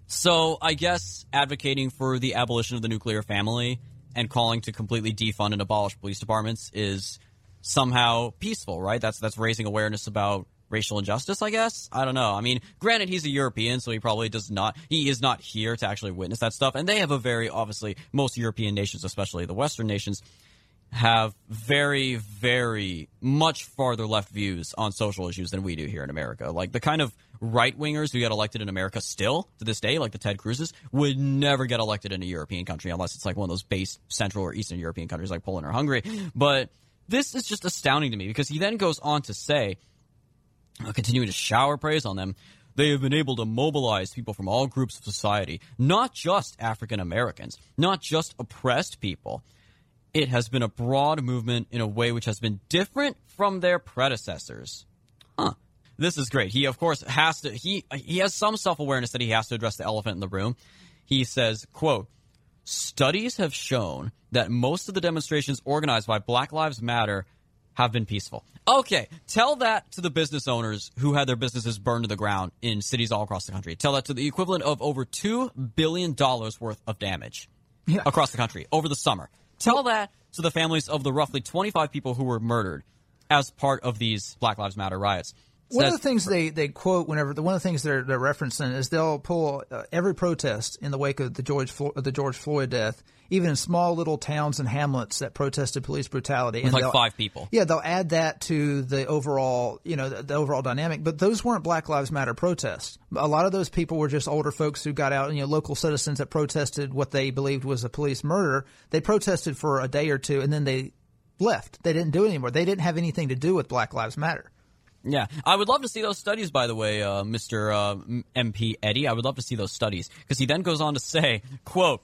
So, I guess advocating for the abolition of the nuclear family and calling to completely defund and abolish police departments is somehow peaceful, right? That's that's raising awareness about racial injustice, I guess. I don't know. I mean, granted, he's a European, so he probably does not, he is not here to actually witness that stuff. And they have a very, obviously, most European nations, especially the Western nations, have very, very much farther left views on social issues than we do here in America. Like the kind of right wingers who get elected in America still to this day, like the Ted Cruz's, would never get elected in a European country unless it's like one of those base Central or Eastern European countries like Poland or Hungary. But this is just astounding to me because he then goes on to say continuing to shower praise on them, they have been able to mobilize people from all groups of society, not just African Americans, not just oppressed people. it has been a broad movement in a way which has been different from their predecessors. Huh. This is great. He, of course, has to, he, he has some self awareness that he has to address the elephant in the room. He says, quote, studies have shown that most of the demonstrations organized by Black Lives Matter have been peaceful. Okay, tell that to the business owners who had their businesses burned to the ground in cities all across the country. Tell that to the equivalent of over $2 billion worth of damage Yeah. across the country over the summer. Tell that to the families of the roughly 25 people who were murdered as part of these Black Lives Matter riots. One of the things they, they quote whenever the one of the things they're, they're referencing is they'll pull uh, every protest in the wake of the George Flo- the George Floyd death, even in small little towns and hamlets that protested police brutality, and like five people. Yeah, they'll add that to the overall you know the, the overall dynamic. But those weren't Black Lives Matter protests. A lot of those people were just older folks who got out, you know, local citizens that protested what they believed was a police murder. They protested for a day or two, and then they left. They didn't do it anymore. They didn't have anything to do with Black Lives Matter. Yeah, I would love to see those studies. By the way, uh, Mr. Uh, MP Eddie, I would love to see those studies because he then goes on to say, "quote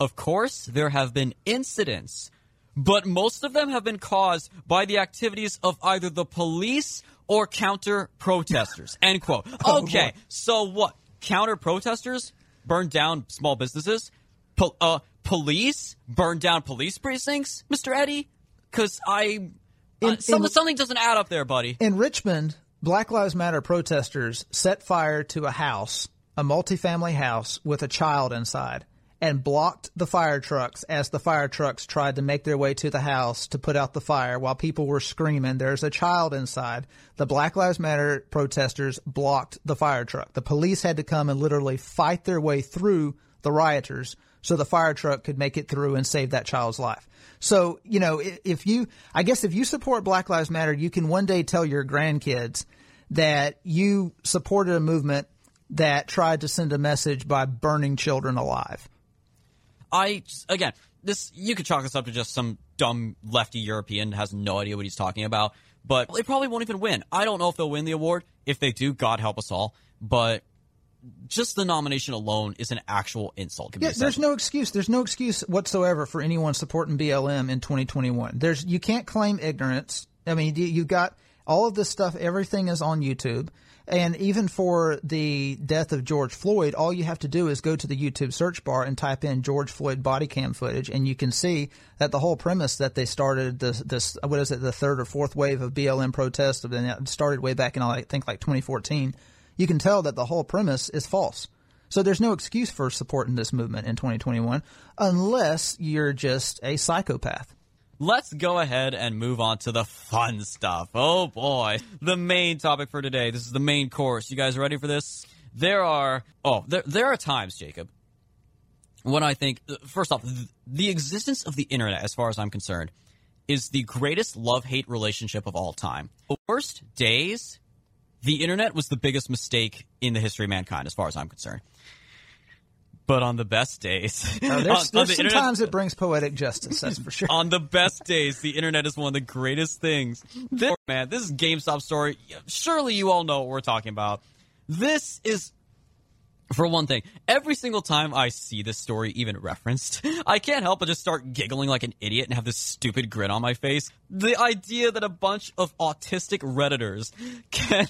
Of course, there have been incidents, but most of them have been caused by the activities of either the police or counter protesters." End quote. Okay, so what? Counter protesters burned down small businesses. Po- uh, police burned down police precincts, Mr. Eddie. Because I, uh, In- something, in- something doesn't add up there, buddy. In Richmond, Black Lives Matter protesters set fire to a house, a multifamily house with a child inside, and blocked the fire trucks as the fire trucks tried to make their way to the house to put out the fire while people were screaming, There's a child inside. The Black Lives Matter protesters blocked the fire truck. The police had to come and literally fight their way through the rioters so the fire truck could make it through and save that child's life. So, you know, if you, I guess if you support Black Lives Matter, you can one day tell your grandkids that you supported a movement that tried to send a message by burning children alive. I again, this you could chalk this up to just some dumb lefty European has no idea what he's talking about. But they probably won't even win. I don't know if they'll win the award. If they do, God help us all. But just the nomination alone is an actual insult. Yeah, there's no excuse. There's no excuse whatsoever for anyone supporting BLM in 2021. There's you can't claim ignorance. I mean, you, you've got all of this stuff. Everything is on YouTube, and even for the death of George Floyd, all you have to do is go to the YouTube search bar and type in George Floyd body cam footage, and you can see that the whole premise that they started this this what is it the third or fourth wave of BLM protests, and it started way back in I think like 2014. You can tell that the whole premise is false. So there's no excuse for supporting this movement in 2021 unless you're just a psychopath. Let's go ahead and move on to the fun stuff. Oh boy. The main topic for today. This is the main course. You guys ready for this? There are, oh, there, there are times, Jacob, when I think, first off, the existence of the internet, as far as I'm concerned, is the greatest love hate relationship of all time. The worst days, the internet was the biggest mistake in the history of mankind, as far as I'm concerned. But on the best days, Uh, on- there's on the sometimes internet- it brings poetic justice, that's for sure. on the best days, the internet is one of the greatest things. This, man, this is GameStop story. Surely you all know what we're talking about. This is, for one thing, every single time I see this story even referenced, I can't help but just start giggling like an idiot and have this stupid grin on my face. The idea that a bunch of autistic Redditors can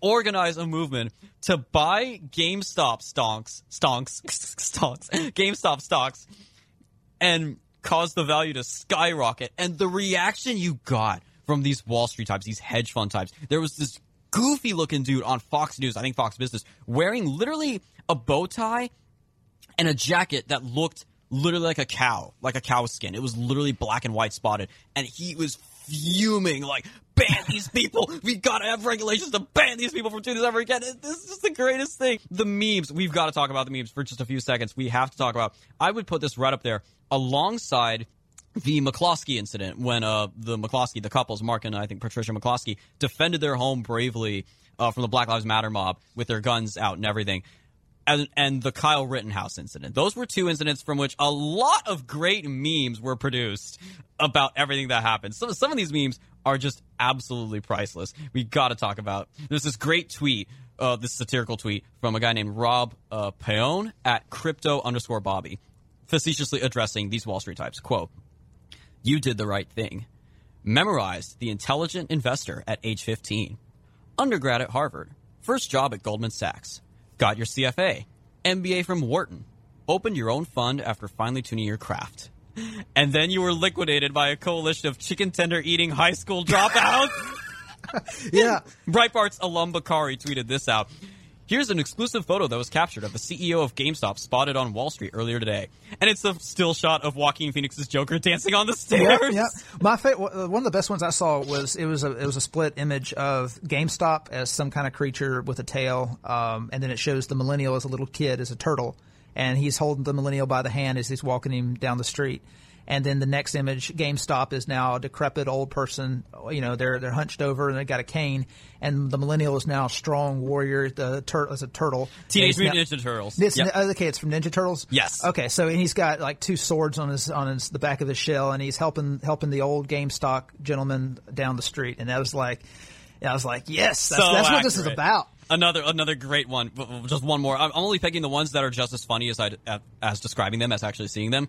organize a movement to buy GameStop stonks, stonks, stonks, GameStop stocks and cause the value to skyrocket. And the reaction you got from these Wall Street types, these hedge fund types, there was this goofy looking dude on Fox News, I think Fox Business, wearing literally a bow tie and a jacket that looked literally like a cow, like a cow skin. It was literally black and white spotted. And he was fuming, like, ban these people. We gotta have regulations to ban these people from doing this ever again. This is just the greatest thing. The memes, we've got to talk about the memes for just a few seconds. We have to talk about, I would put this right up there alongside the McCloskey incident when uh, the McCloskey, the couples, Mark and I think Patricia McCloskey, defended their home bravely uh, from the Black Lives Matter mob with their guns out and everything. And, and the Kyle Rittenhouse incident. Those were two incidents from which a lot of great memes were produced about everything that happened. Some, some of these memes are just absolutely priceless. We got to talk about. There's this great tweet, uh, this satirical tweet from a guy named Rob uh, at crypto underscore Bobby, facetiously addressing these Wall Street types. Quote, You did the right thing. Memorized The Intelligent Investor at age 15. Undergrad at Harvard. First job at Goldman Sachs. Got your CFA. MBA from Wharton. Opened your own fund after finally tuning your craft. And then you were liquidated by a coalition of chicken tender eating high school dropouts. Yeah. Breitbart's Allum Bokhari tweeted this out. Here's an exclusive photo that was captured of the CEO of GameStop spotted on Wall Street earlier today. And it's a still shot of Joaquin Phoenix's Joker dancing on the stairs. Yeah, yeah. My fa- one of the best ones I saw was it was a it was a split image of GameStop as some kind of creature with a tail, um, and then it shows the millennial as a little kid as a turtle, and he's holding the millennial by the hand as he's walking him down the street. And then the next image, GameStop is now a decrepit old person. You know, they're they're hunched over and they got a cane. And the millennial is now a strong warrior. The tur- is a turtle. Teenage Mutant Ninja Turtles. It's, Yep. Uh, okay, it's from Ninja Turtles. Yes. Okay, so and he's got like two swords on his on his, the back of his shell, and he's helping helping the old GameStop gentleman down the street. And that was like, I was like, yes, that's, So that's what this is about. Another another great one. Just one more. I'm I'm only picking the ones that are just as funny as I as describing them as actually seeing them.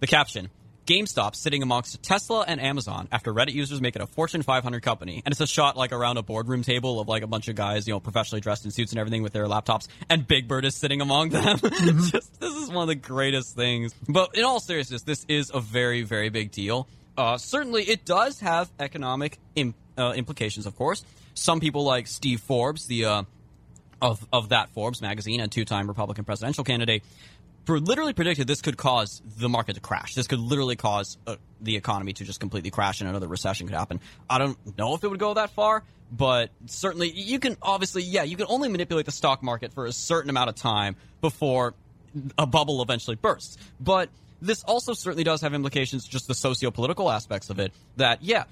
The caption: GameStop sitting amongst Tesla and Amazon after Reddit users make it a Fortune 500 company, and it's a shot like around a boardroom table of like a bunch of guys, you know, professionally dressed in suits and everything with their laptops, and Big Bird is sitting among them. just this is one of the greatest things. But in all seriousness, this is a very very big deal. Uh, certainly, it does have economic uh, implications, of course. Some people like Steve Forbes, the uh, of of that Forbes magazine and two-time Republican presidential candidate, literally predicted this could cause the market to crash. This could literally cause uh, the economy to just completely crash and another recession could happen. I don't know if it would go that far, but certainly you can obviously yeah you can only manipulate the stock market for a certain amount of time before a bubble eventually bursts. But this also certainly does have implications, just the socio-political aspects of it. That, yeah,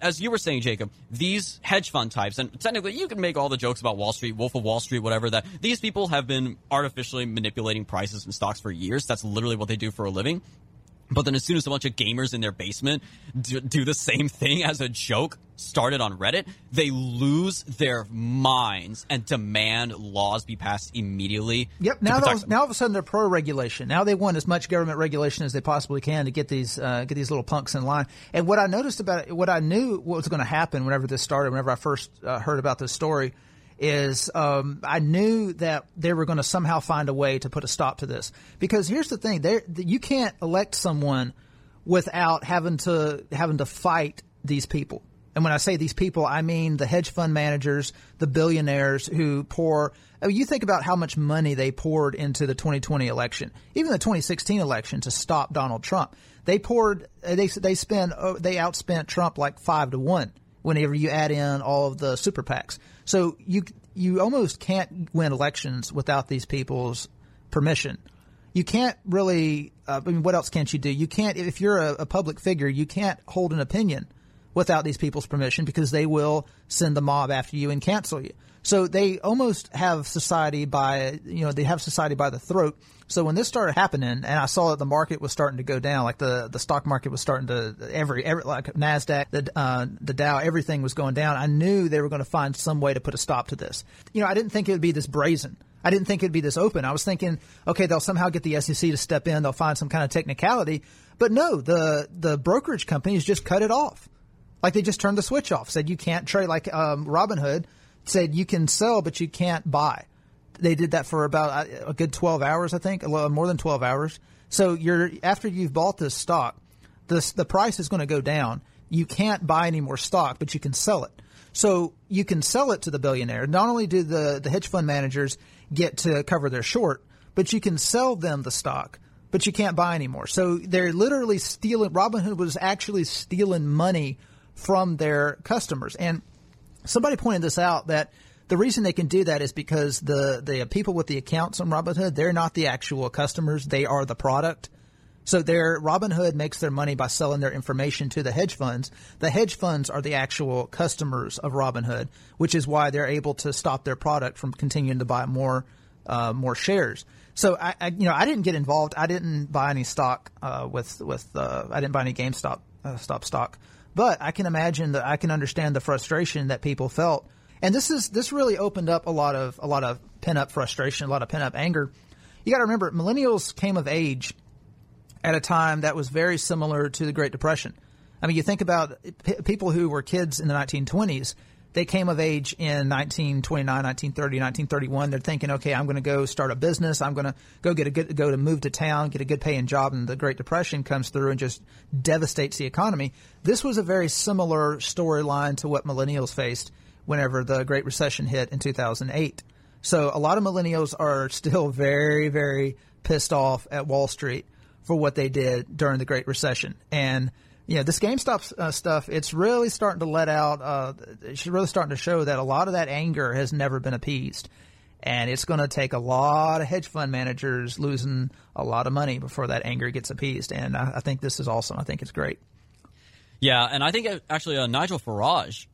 as you were saying, Jacob, these hedge fund types, and technically you can make all the jokes about Wall Street, Wolf of Wall Street, whatever, that these people have been artificially manipulating prices and stocks for years. That's literally what they do for a living. But then as soon as a bunch of gamers in their basement do, do the same thing as a joke started on Reddit, they lose their minds and demand laws be passed immediately. Yep. Now, protect now all of a sudden they're pro regulation. Now they want as much government regulation as they possibly can to get these uh, get these little punks in line. And what I noticed about it, what I knew what was going to happen whenever this started, whenever I first uh, heard about this story, is um, I knew that they were going to somehow find a way to put a stop to this. Because here's the thing: you can't elect someone without having to having to fight these people. And when I say these people, I mean the hedge fund managers, the billionaires who pour. I mean, you think about how much money they poured into the 2020 election, even the 2016 election to stop Donald Trump. They poured. They they spent. oh, They outspent Trump like five to one. Whenever you add in all of the super PACs, so you you almost can't win elections without these people's permission you can't really. Uh, I mean, what else can't you do? You can't if you're a, a public figure, you can't hold an opinion without these people's permission because they will send the mob after you and cancel you. So they almost have society by you know they have society by the throat. So when this started happening, and I saw that the market was starting to go down, like the, the stock market was starting to every every like Nasdaq, the uh, the Dow, everything was going down. I knew they were going to find some way to put a stop to this. You know, I didn't think it would be this brazen. I didn't think it'd be this open. I was thinking, okay, they'll somehow get the SEC to step in. They'll find some kind of technicality. But no, the the brokerage companies just cut it off. Like they just turned the switch off. Said you can't trade. Like um, Robinhood said, you can sell, but you can't buy. They did that for about a a good twelve hours, I think, more than twelve hours. So you're after you've bought this stock, this the price is going to go down. You can't buy any more stock, but you can sell it. So you can sell it to the billionaire. Not only do the, the hedge fund managers get to cover their short, but you can sell them the stock, but you can't buy anymore. So they're literally stealing. Robinhood was actually stealing money from their customers. And somebody pointed this out that the reason they can do that is because the, the people with the accounts on Robinhood, they're not the actual customers. They are the product. So their Robinhood makes their money by selling their information to the hedge funds. The hedge funds are the actual customers of Robinhood, which is why they're able to stop their product from continuing to buy more uh, more shares. So I, I, you know, I didn't get involved. I didn't buy any stock uh, with with. Uh, I didn't buy any GameStop uh, stop stock, but I can imagine that I can understand the frustration that people felt. And this is this really opened up a lot of a lot of pent up frustration, a lot of pent up anger. You got to remember, millennials came of age at a time that was very similar to the Great Depression. I mean, you think about p- people who were kids in the 1920s. They came of age in 1929, 1930, 1931. They're thinking, okay, I'm going to go start a business. I'm going to go get a good, go to move to town, get a good paying job. And the Great Depression comes through and just devastates the economy. This was a very similar storyline to what millennials faced whenever the Great Recession hit in 2008. So a lot of millennials are still very, very pissed off at Wall Street for what they did during the Great Recession. And yeah, this GameStop uh, stuff, it's really starting to let out, uh, it's really starting to show that a lot of that anger has never been appeased. And it's going to take a lot of hedge fund managers losing a lot of money before that anger gets appeased. And I, I think this is awesome. I think it's great. Yeah, and I think uh, actually uh, Nigel Farage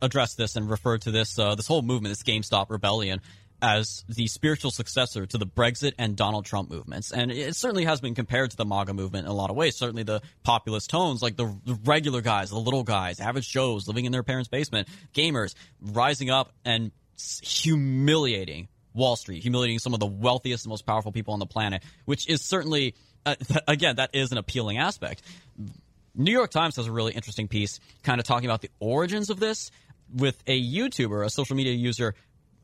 addressed this and referred to this uh, this whole movement, this GameStop rebellion, as the spiritual successor to the Brexit and Donald Trump movements. And it certainly has been compared to the MAGA movement in a lot of ways. Certainly the populist tones, like the, regular guys, the little guys, average Joes living in their parents' basement, gamers rising up and humiliating Wall Street, humiliating some of the wealthiest and most powerful people on the planet, which is certainly, uh, again, that is an appealing aspect. New York Times has a really interesting piece kind of talking about the origins of this with a YouTuber, a social media user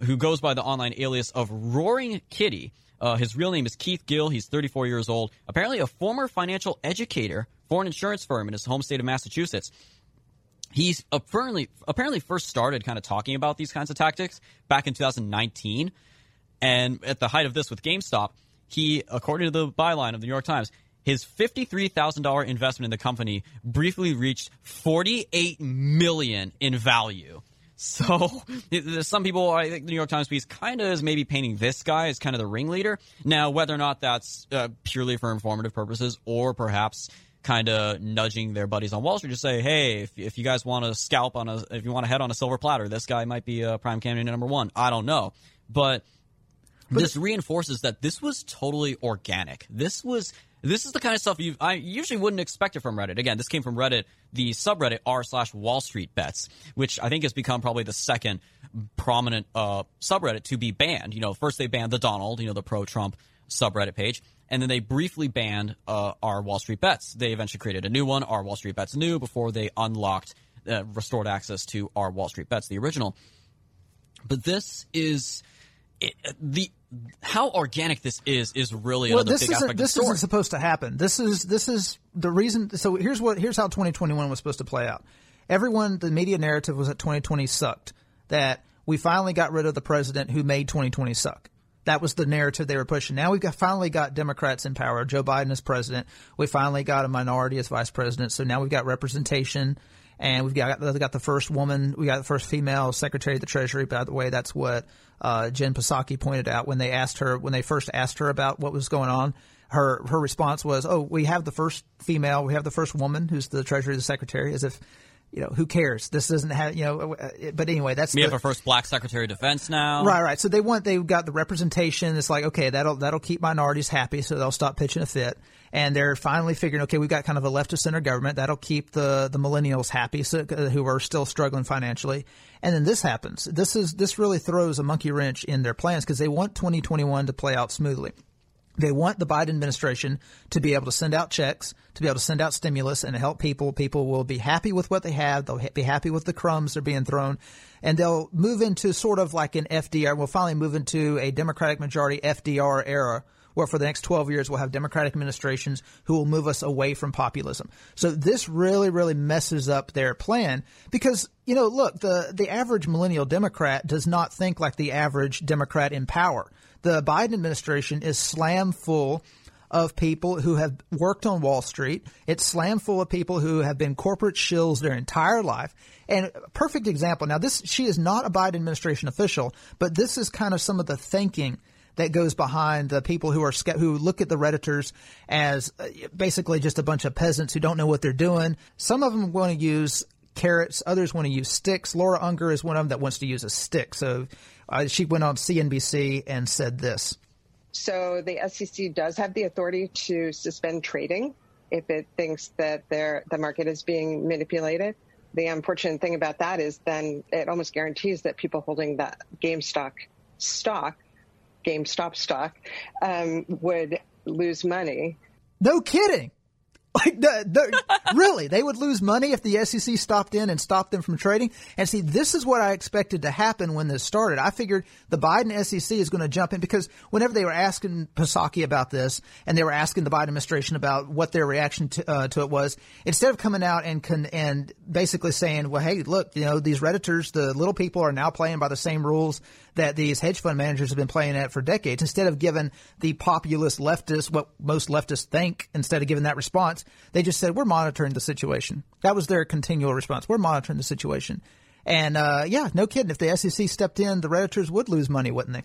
who goes by the online alias of Roaring Kitty. Uh, his real name is Keith Gill. He's 34 years old. Apparently, a former financial educator for an insurance firm in his home state of Massachusetts. He's apparently apparently first started kind of talking about these kinds of tactics back in 2019, and at the height of this with GameStop, he, according to the byline of the New York Times, his $53,000 investment in the company briefly reached 48 million in value. So some people, I think the New York Times piece kind of is maybe painting this guy as kind of the ringleader. Now, whether or not that's uh, purely for informative purposes or perhaps kind of nudging their buddies on Wall Street to say, hey, if, if you guys want to scalp on a, if you want to head on a silver platter, this guy might be a prime candidate number one. I don't know. But, but this reinforces that this was totally organic. This was this is the kind of stuff you I usually wouldn't expect it from Reddit. Again, this came from Reddit, the subreddit r slash Wall Street Bets, which I think has become probably the second prominent uh, subreddit to be banned. You know, first they banned the Donald, you know, the pro Trump subreddit page, and then they briefly banned uh, our Wall Street Bets. They eventually created a new one, our Wall Street Bets new, before they unlocked uh, restored access to our Wall Street Bets, the original. But this is it, the how organic this is is really well, another this big isn't, aspect this isn't supposed to happen. This is this is the reason. So here's what here's how 2021 was supposed to play out. Everyone, the media narrative was that 2020 sucked. That we finally got rid of the president who made 2020 suck. That was the narrative they were pushing. Now we've got, finally got Democrats in power. Joe Biden is president. We finally got a minority as vice president. So now we've got representation and we've got got the first woman, we got the first female Secretary of the Treasury. By the way, that's what uh, Jen Psaki pointed out when they asked her when they first asked her about what was going on. Her her response was, "Oh, we have the first female, we have the first woman who's the Treasury Secretary," as if you know, who cares? This doesn't have, you know, uh, but anyway, that's we the, have our first black Secretary of Defense now. Right, right. So they want they've got the representation. It's like okay, that'll that'll keep minorities happy, so they'll stop pitching a fit. And they're finally figuring, okay, we've got kind of a left of center government that'll keep the the millennials happy, so, uh, who are still struggling financially. And then this happens. This is this really throws a monkey wrench in their plans because they want 2021 to play out smoothly. They want the Biden administration to be able to send out checks, to be able to send out stimulus and help people. People will be happy with what they have. They'll be happy with the crumbs they're being thrown. And they'll move into sort of like an FDR. We'll finally move into a Democratic majority FDR era where for the next 12 years we'll have Democratic administrations who will move us away from populism. So this really, really messes up their plan because, you know, look, the, the average millennial Democrat does not think like the average Democrat in power the Biden administration is slam full of people who have worked on Wall Street. It's slam full of people who have been corporate shills their entire life. And perfect example. Now, this she is not a Biden administration official, but this is kind of some of the thinking that goes behind the people who are who look at the redditors as uh, basically just a bunch of peasants who don't know what they're doing. Some of them want to use carrots, others want to use sticks. Laura Unger is one of them that wants to use a stick. So uh, she went on CNBC and said this. So the SEC does have the authority to suspend trading if it thinks that the market is being manipulated. The unfortunate thing about that is then it almost guarantees that people holding that GameStop stock, GameStop stock, um, would lose money. No kidding. Like, the, the, really, they would lose money if the SEC stopped in and stopped them from trading. And see, this is what I expected to happen when this started. I figured the Biden SEC is going to jump in because whenever they were asking Psaki about this and they were asking the Biden administration about what their reaction to, uh, to it was, instead of coming out and con- and basically saying, well, hey, look, you know, these redditors, the little people are now playing by the same rules that these hedge fund managers have been playing at for decades. Instead of giving the populist leftists what most leftists think, instead of giving that response, they just said, we're monitoring the situation. That was their continual response. We're monitoring the situation. And, uh, yeah, no kidding. If the SEC stepped in, the Redditors would lose money, wouldn't they?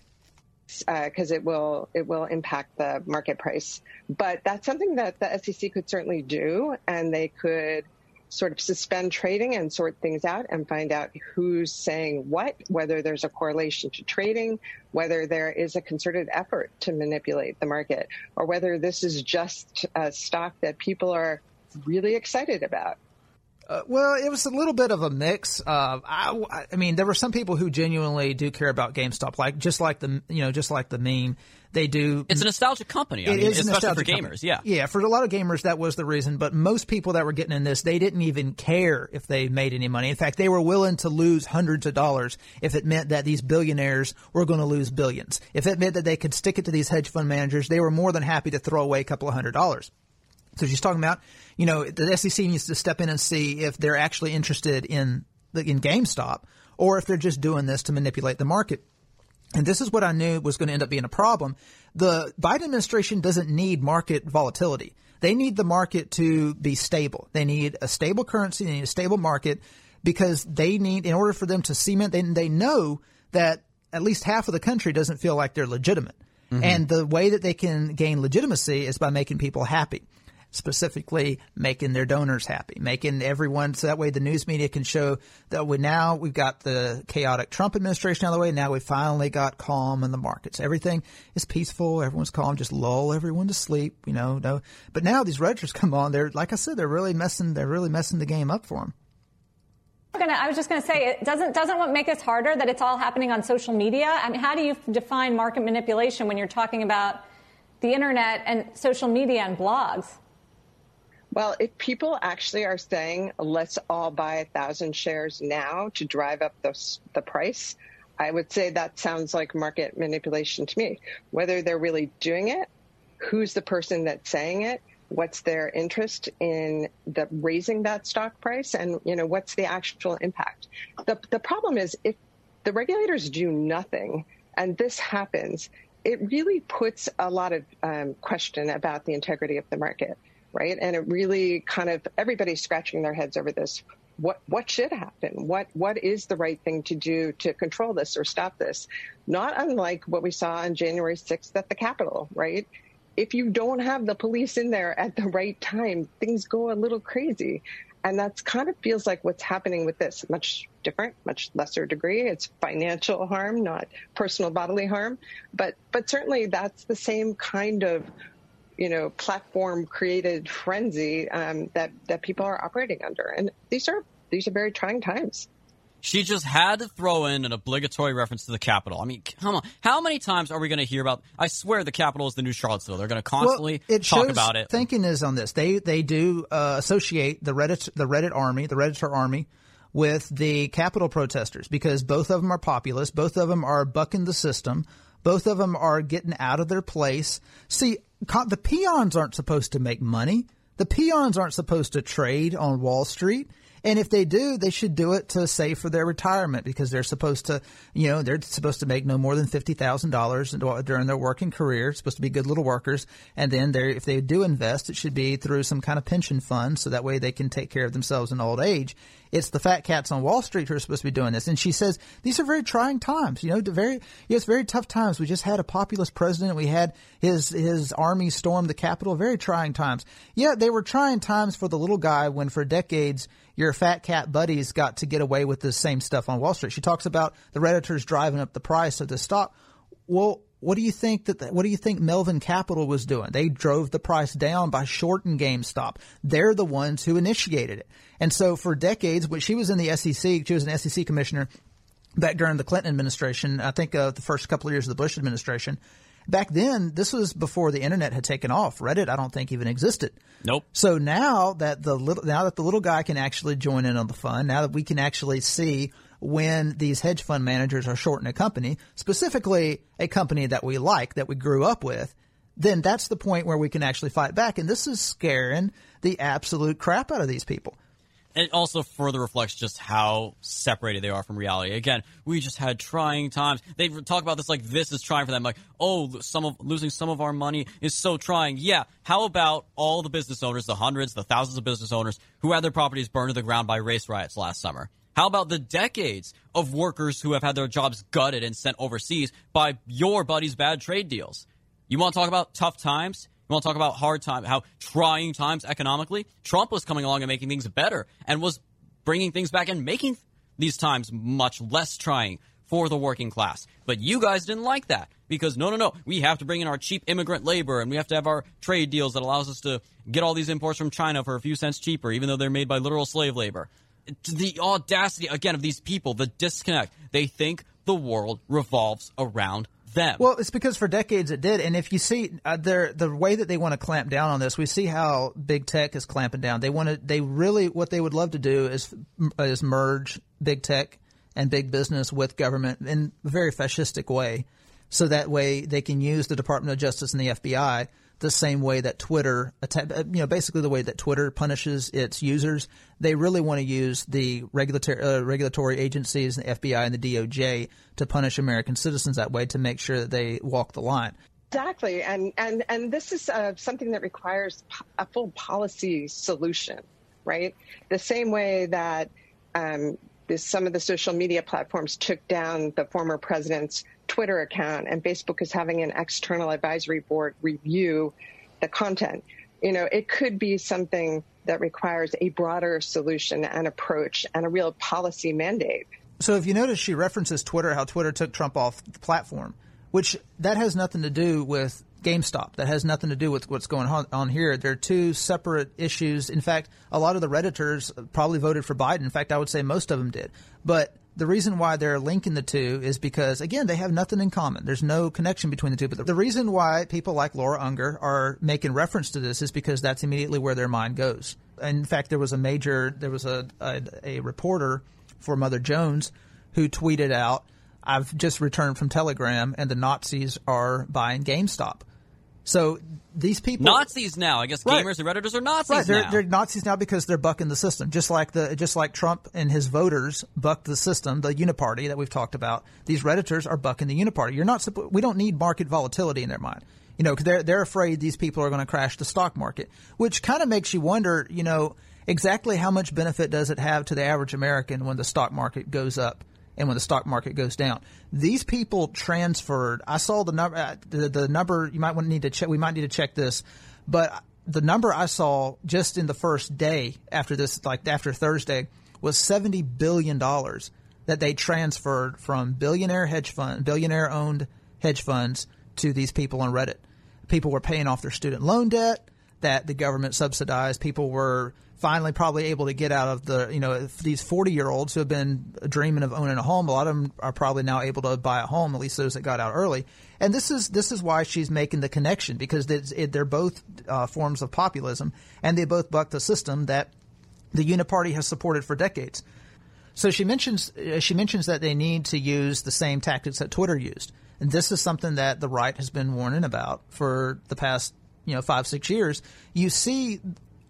because uh, it will it will impact the market price. But that's something that the SEC could certainly do, and they could sort of suspend trading and sort things out and find out who's saying what, whether there's a correlation to trading, whether there is a concerted effort to manipulate the market, or whether this is just a stock that people are really excited about. Uh, well, it was a little bit of a mix. Uh, I, I, mean, there were some people who genuinely do care about GameStop, like just like the you know just like the meme. They do. It's a nostalgic company. I it mean, is especially for gamers. Company. Yeah, yeah. For a lot of gamers, that was the reason. But most people that were getting in this, they didn't even care if they made any money. In fact, they were willing to lose hundreds of dollars if it meant that these billionaires were going to lose billions. If it meant that they could stick it to these hedge fund managers, they were more than happy to throw away a couple of hundred dollars. So she's talking about, you know, the SEC needs to step in and see if they're actually interested in in GameStop or if they're just doing this to manipulate the market. And this is what I knew was going to end up being a problem. The Biden administration doesn't need market volatility. They need the market to be stable. They need a stable currency. They need a stable market because they need, in order for them to cement, they, they know that at least half of the country doesn't feel like they're legitimate. Mm-hmm. And the way that they can gain legitimacy is by making people happy specifically making their donors happy, making everyone so that way the news media can show that we now we've got the chaotic Trump administration out of the way. Now we finally got calm in the markets. Everything is peaceful. Everyone's calm. Just lull everyone to sleep. You know, no. But now these Redditors come on. They're like I said, they're really messing. They're really messing the game up for them. I was just going to say, it doesn't doesn't what make this harder that it's all happening on social media? I mean, how do you define market manipulation when you're talking about the internet and social media and blogs? Well, if people actually are saying, let's all buy a thousand shares now to drive up the, the price, I would say that sounds like market manipulation to me. Whether they're really doing it, who's the person that's saying it, what's their interest in the raising that stock price, and you know what's the actual impact. The the problem is if the regulators do nothing and this happens, it really puts a lot of um, question about the integrity of the market right? And it really kind of everybody's scratching their heads over this. What what should happen? What what is the right thing to do to control this or stop this? Not unlike what we saw on January 6th at the Capitol, right? If you don't have the police in there at the right time, things go a little crazy. And that's kind of feels like what's happening with this. Much different, much lesser degree. It's financial harm, not personal bodily harm. But but certainly that's the same kind of you know, platform created frenzy um, that that people are operating under, and these are these are very trying times. She just had to throw in an obligatory reference to the Capitol. I mean, come on. How many times are we going to hear about? I swear, the Capitol is the new Charlottesville. They're going to constantly well, it talk about it. Thinking is on this. They they do uh, associate the Reddit the Reddit army, the Redditor army, with the Capitol protesters because both of them are populist. Both of them are bucking the system. Both of them are getting out of their place. See, the peons aren't supposed to make money. The peons aren't supposed to trade on Wall Street. And if they do, they should do it to save for their retirement because they're supposed to, you know, they're supposed to make no more than fifty thousand dollars during their working career. supposed to be good little workers, and then if they do invest, it should be through some kind of pension fund, so that way they can take care of themselves in old age. It's the fat cats on Wall Street who are supposed to be doing this. And she says these are very trying times. You know, very yes, very tough times. We just had a populist president. We had his his army storm the Capitol. Very trying times. Yeah, they were trying times for the little guy when for decades your fat cat buddies got to get away with the same stuff on Wall Street. She talks about the redditors driving up the price of the stock. Well, what do you think that what do you think Melvin Capital was doing? They drove the price down by shorting GameStop. They're the ones who initiated it. And so for decades, when she was in the SEC, she was an SEC commissioner back during the Clinton administration. I think uh, the first couple of years of the Bush administration. Back then, this was before the internet had taken off. Reddit, I don't think even existed. Nope. So now that the little now that the little guy can actually join in on the fun, now that we can actually see when these hedge fund managers are shorting a company, specifically a company that we like, that we grew up with, then that's the point where we can actually fight back. And this is scaring the absolute crap out of these people. It also further reflects just how separated they are from reality. Again, we just had trying times. They talk about this like this is trying for them. Like, oh, some of losing some of our money is so trying. Yeah. How about all the business owners, the hundreds, the thousands of business owners who had their properties burned to the ground by race riots last summer? How about the decades of workers who have had their jobs gutted and sent overseas by your buddy's bad trade deals? You want to talk about tough times? You want to talk about hard times, how trying times economically? Trump was coming along and making things better and was bringing things back and making these times much less trying for the working class. But you guys didn't like that because no, no, no, we have to bring in our cheap immigrant labor and we have to have our trade deals that allows us to get all these imports from China for a few cents cheaper, even though they're made by literal slave labor. The audacity, again, of these people, the disconnect. They think the world revolves around them. Well, it's because for decades it did, and if you see uh, their the way that they want to clamp down on this, we see how big tech is clamping down. They want to, they really, what they would love to do is is merge big tech and big business with government in a very fascistic way, so that way they can use the Department of Justice and the FBI the same way that Twitter, uh, you know, basically the way that Twitter punishes its users. They really want to use the regulatory uh, regulatory agencies, the FBI and the DOJ, to punish American citizens that way to make sure that they walk the line. Exactly, and and and this is uh, something that requires a full policy solution, right? The same way that um, this, some of the social media platforms took down the former president's Twitter account, and Facebook is having an external advisory board review the content. You know, it could be something that requires a broader solution and approach and a real policy mandate. So, if you notice, she references Twitter, how Twitter took Trump off the platform, which that has nothing to do with GameStop. That has nothing to do with what's going on, here. They're two separate issues. In fact, a lot of the Redditors probably voted for Biden. In fact, I would say most of them did. But the reason why they're linking the two is because, again, they have nothing in common. There's no connection between the two. But the reason why people like Laura Unger are making reference to this is because that's immediately where their mind goes. In fact, there was a major, there was a, a, a reporter for Mother Jones who tweeted out, I've just returned from Telegram and the Nazis are buying GameStop. So these people Nazis now. I guess right. gamers and redditors are Nazis right. They're, now. they're Nazis now because they're bucking the system, just like the just like Trump and his voters bucked the system, the Uniparty that we've talked about. These redditors are bucking the Uniparty. You're not. We don't need market volatility in their mind. You know, because they're they're afraid these people are going to crash the stock market, which kind of makes you wonder. You know, exactly how much benefit does it have to the average American when the stock market goes up? And when the stock market goes down. These people transferred. I saw the number. Uh, the, the number you might want to need to check. We might need to check this, but the number I saw just in the first day after this, like after Thursday, was seventy billion dollars that they transferred from billionaire hedge fund, billionaire owned hedge funds to these people on Reddit. People were paying off their student loan debt that the government subsidized. People were finally probably able to get out of the, you know, these 40 year olds who have been dreaming of owning a home. A lot of them are probably now able to buy a home, at least those that got out early. And this is this is why she's making the connection because they're both uh, forms of populism, and they both buck the system that the Uniparty has supported for decades. So she mentions uh, she mentions that they need to use the same tactics that Twitter used, and this is something that the right has been warning about for the past you know five six years. You see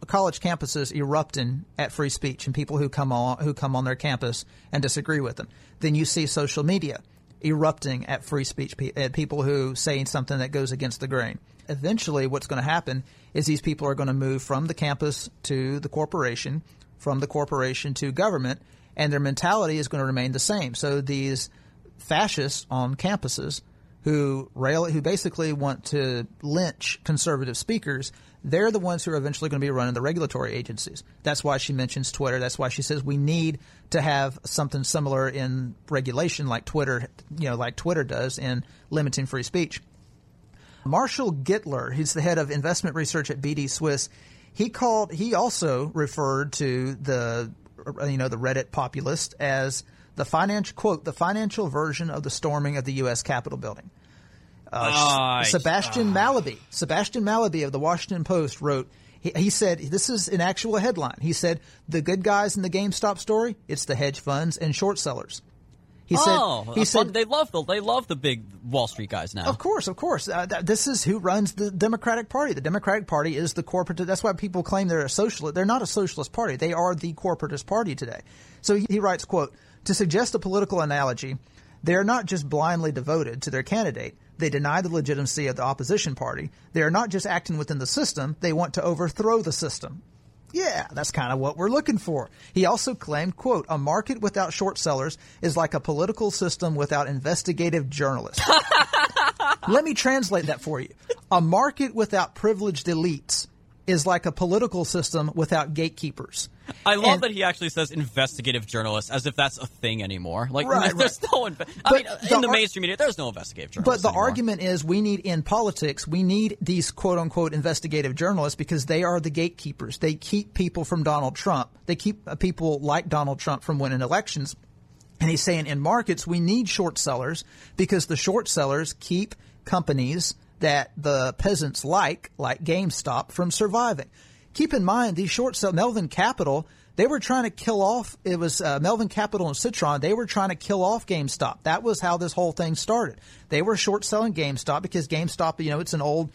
college campuses erupting at free speech and people who come on who come on their campus and disagree with them. Then you see social media erupting at free speech at people who saying something that goes against the grain. Eventually, what's going to happen is these people are going to move from the campus to the corporation, from the corporation to government, and their mentality is going to remain the same. So these fascists on campuses who rail, who basically want to lynch conservative speakers, they're the ones who are eventually going to be running the regulatory agencies. That's why she mentions Twitter. That's why she says we need to have something similar in regulation, like Twitter, you know, like Twitter does in limiting free speech. Marshall Gittler, he's the head of investment research at BD Swiss. He called. He also referred to the, you know, the Reddit populist as the financial quote the financial version of the storming of the U.S. Capitol building. Uh, Sebastian Mallaby, Sebastian Mallaby of the Washington Post wrote. He, he said, "This is an actual headline." He said, "The good guys in the GameStop story, it's the hedge funds and short sellers." He oh, said, "He said they love the they love the big Wall Street guys now. Of course, of course. Uh, th- this is who runs the Democratic Party. The Democratic Party is the corporate. That's why people claim they're a socialist. They're not a socialist party. They are the corporatist party today. So he, he writes, "quote To suggest a political analogy, they are not just blindly devoted to their candidate. They deny the legitimacy of the opposition party. They are not just acting within the system. They want to overthrow the system." Yeah, that's kind of what we're looking for. He also claimed, quote, a market without short sellers is like a political system without investigative journalists. Let me translate that for you. A market without privileged elites is like a political system without gatekeepers. I love And- that he actually says investigative journalists as if that's a thing anymore. Like, Right, there's no. Inve- I mean, the in the ar- mainstream media, there's no investigative journalists. But the anymore. argument is we need in politics, we need these quote unquote investigative journalists because they are the gatekeepers. They keep people from Donald Trump. They keep uh, people like Donald Trump from winning elections. And he's saying in markets, we need short sellers because the short sellers keep companies that the peasants like, like GameStop, from surviving. Keep in mind, these short sell, Melvin Capital, they were trying to kill off, it was uh, Melvin Capital and Citron, they were trying to kill off GameStop. That was how this whole thing started. They were short selling GameStop because GameStop, you know, it's an old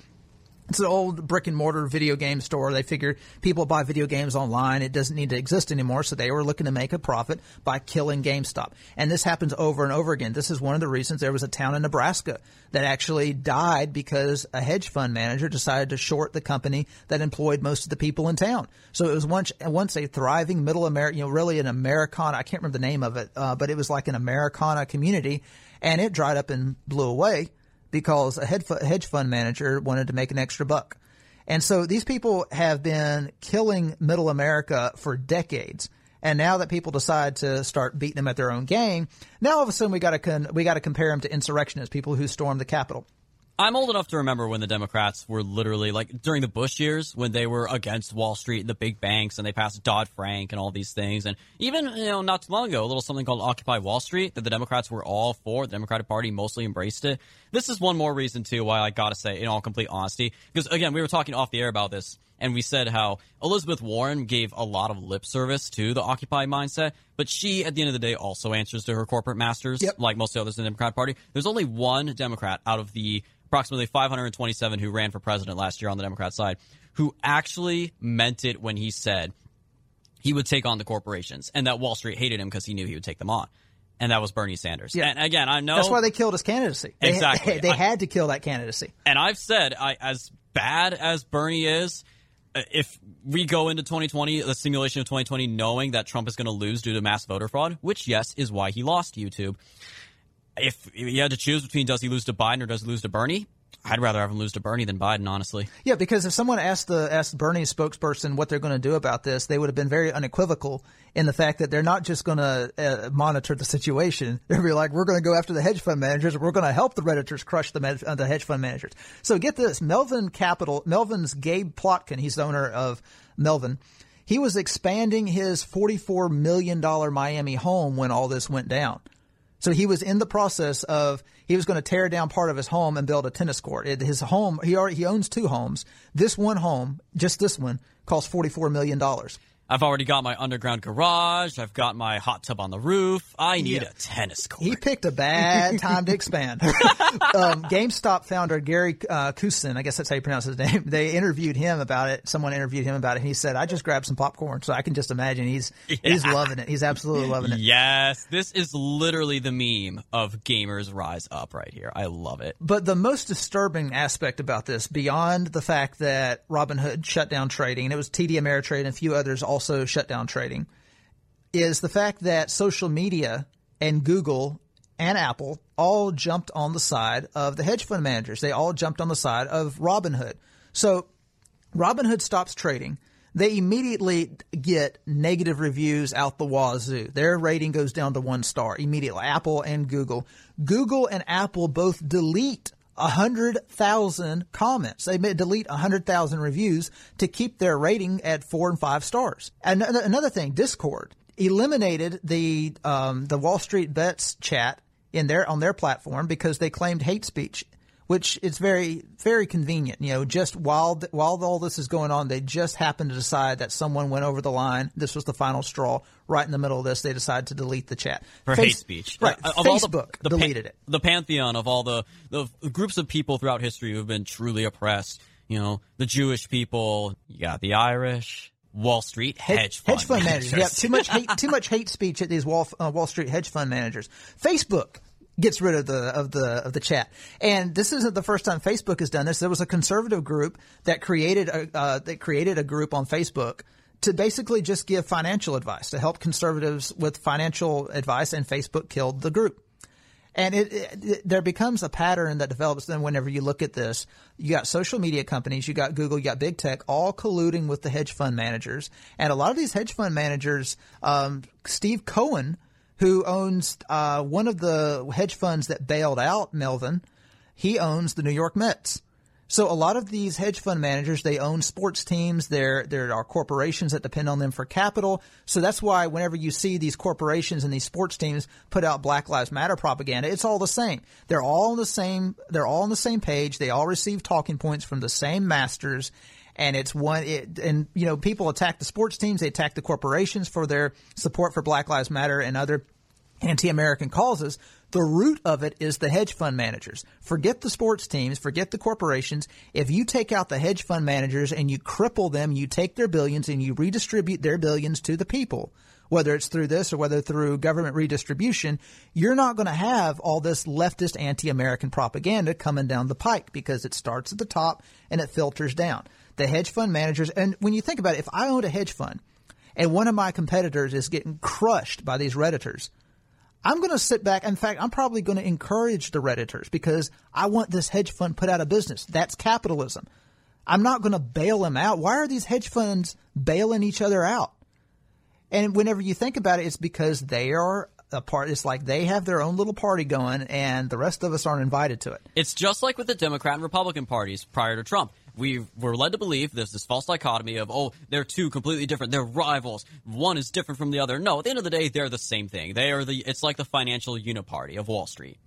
it's an old brick and mortar video game store. They figured people buy video games online. It doesn't need to exist anymore. So they were looking to make a profit by killing GameStop. And this happens over and over again. This is one of the reasons there was a town in Nebraska that actually died because a hedge fund manager decided to short the company that employed most of the people in town. So it was once, once a thriving middle America, you know, really an Americana, I can't remember the name of it, uh, but it was like an Americana community and it dried up and blew away because a hedge fund manager wanted to make an extra buck. And so these people have been killing middle America for decades. And now that people decide to start beating them at their own game, now all of a sudden we got to con- we got to compare them to insurrectionists, people who stormed the Capitol. I'm old enough to remember when the Democrats were literally like during the Bush years when they were against Wall Street and the big banks and they passed Dodd Frank and all these things. And even, you know, not too long ago, a little something called Occupy Wall Street that the Democrats were all for. The Democratic Party mostly embraced it. This is one more reason, too, why I gotta say, in all complete honesty, because again, we were talking off the air about this and we said how Elizabeth Warren gave a lot of lip service to the Occupy mindset, but she, at the end of the day, also answers to her corporate masters, Yep. like most of the others in the Democratic Party. There's only one Democrat out of the approximately 527 who ran for president last year on the Democrat side who actually meant it when he said he would take on the corporations and that Wall Street hated him because he knew he would take them on. And that was Bernie Sanders. Yeah. And again, I know That's why they killed his candidacy. They, Exactly. They, had to kill that candidacy. and I've said, I, as bad as Bernie is, uh, if we go into 2020, the simulation of 2020, knowing that Trump is going to lose due to mass voter fraud, which, yes, is why he lost YouTube. If you had to choose between does he lose to Biden or does he lose to Bernie, I'd rather have him lose to Bernie than Biden, honestly. Yeah, because if someone asked the asked Bernie's spokesperson what they're going to do about this, they would have been very unequivocal in the fact that they're not just going to uh, monitor the situation. They'd be like, "We're going to go after the hedge fund managers. We're going to help the redditors crush the med- uh, the hedge fund managers." So get this: Melvin Capital, Melvin's Gabe Plotkin, he's the owner of Melvin. He was expanding his forty-four million dollar Miami home when all this went down. So he was in the process of he was going to tear down part of his home and build a tennis court. It- His home he already he owns two homes. This one home, just this one, cost forty four million dollars. I've already got my underground garage. I've got my hot tub on the roof. I need Yeah. a tennis court. He picked a bad time to expand. um, GameStop founder Gary uh, Kusin, I guess that's how you pronounce his name. They interviewed him about it. Someone interviewed him about it. And he said, "I just grabbed some popcorn." So I can just imagine he's he's loving it. He's absolutely loving it. Yes, this is literally the meme of gamers rise up right here. I love it. But the most disturbing aspect about this, beyond the fact that Robinhood shut down trading, and it was TD Ameritrade and a few others also shut down trading, is the fact that social media and Google and Apple all jumped on the side of the hedge fund managers. They all jumped on the side of Robinhood. So Robinhood stops trading. They immediately get negative reviews out the wazoo. Their rating goes down to one star immediately. Apple and Google. Google and Apple both delete a hundred thousand comments. They may delete a hundred thousand reviews to keep their rating at four and five stars. And another another thing, Discord eliminated the um, the Wall Street Bets chat in their on their platform because they claimed hate speech. Which is very very convenient. You know, just while while all this is going on, they just happen to decide that someone went over the line. This was the final straw. Right in the middle of this, they decide to delete the chat for Face, hate speech. Right, uh, Facebook the, the deleted pan- it. The pantheon of all the the groups of people throughout history who have been truly oppressed. You know, the Jewish people. You got the Irish. Wall Street hedge fund, hedge fund managers. managers. Yeah, too much hate, too much hate speech at these Wall, uh, Wall Street hedge fund managers. Facebook gets rid of the of the of the chat. And this isn't the first time Facebook has done this. There was a conservative group that created a uh, that created a group on Facebook to basically just give financial advice to help conservatives with financial advice, and Facebook killed the group. And it, it, it, there becomes a pattern that develops then whenever you look at this. You got social media companies, you got Google, you got big tech, all colluding with the hedge fund managers. And a lot of these hedge fund managers, um, Steve Cohen, who owns uh, one of the hedge funds that bailed out Melvin, he owns the New York Mets. So a lot of these hedge fund managers, they own sports teams. There, there are corporations that depend on them for capital. So that's why whenever you see these corporations and these sports teams put out Black Lives Matter propaganda, it's all the same. They're all on the same, they're all on the same page. They all receive talking points from the same masters. And it's one, it, and you know, people attack the sports teams. They attack the corporations for their support for Black Lives Matter and other anti-American causes. The root of it is the hedge fund managers. Forget the sports teams, forget the corporations. If you take out the hedge fund managers and you cripple them, you take their billions and you redistribute their billions to the people, whether it's through this or whether through government redistribution, you're not going to have all this leftist anti-American propaganda coming down the pike because it starts at the top and it filters down. The hedge fund managers, and when you think about it, if I owned a hedge fund and one of my competitors is getting crushed by these Redditors, I'm going to sit back. In fact, I'm probably going to encourage the Redditors because I want this hedge fund put out of business. That's capitalism. I'm not going to bail them out. Why are these hedge funds bailing each other out? And whenever you think about it, it's because they are a part. It's like they have their own little party going, and the rest of us aren't invited to it. It's just like with the Democrat and Republican parties prior to Trump. We were led to believe there's this false dichotomy of, oh, they're two completely different. They're rivals. One is different from the other. No, at the end of the day, they're the same thing. They are the. It's like the financial uniparty of Wall Street.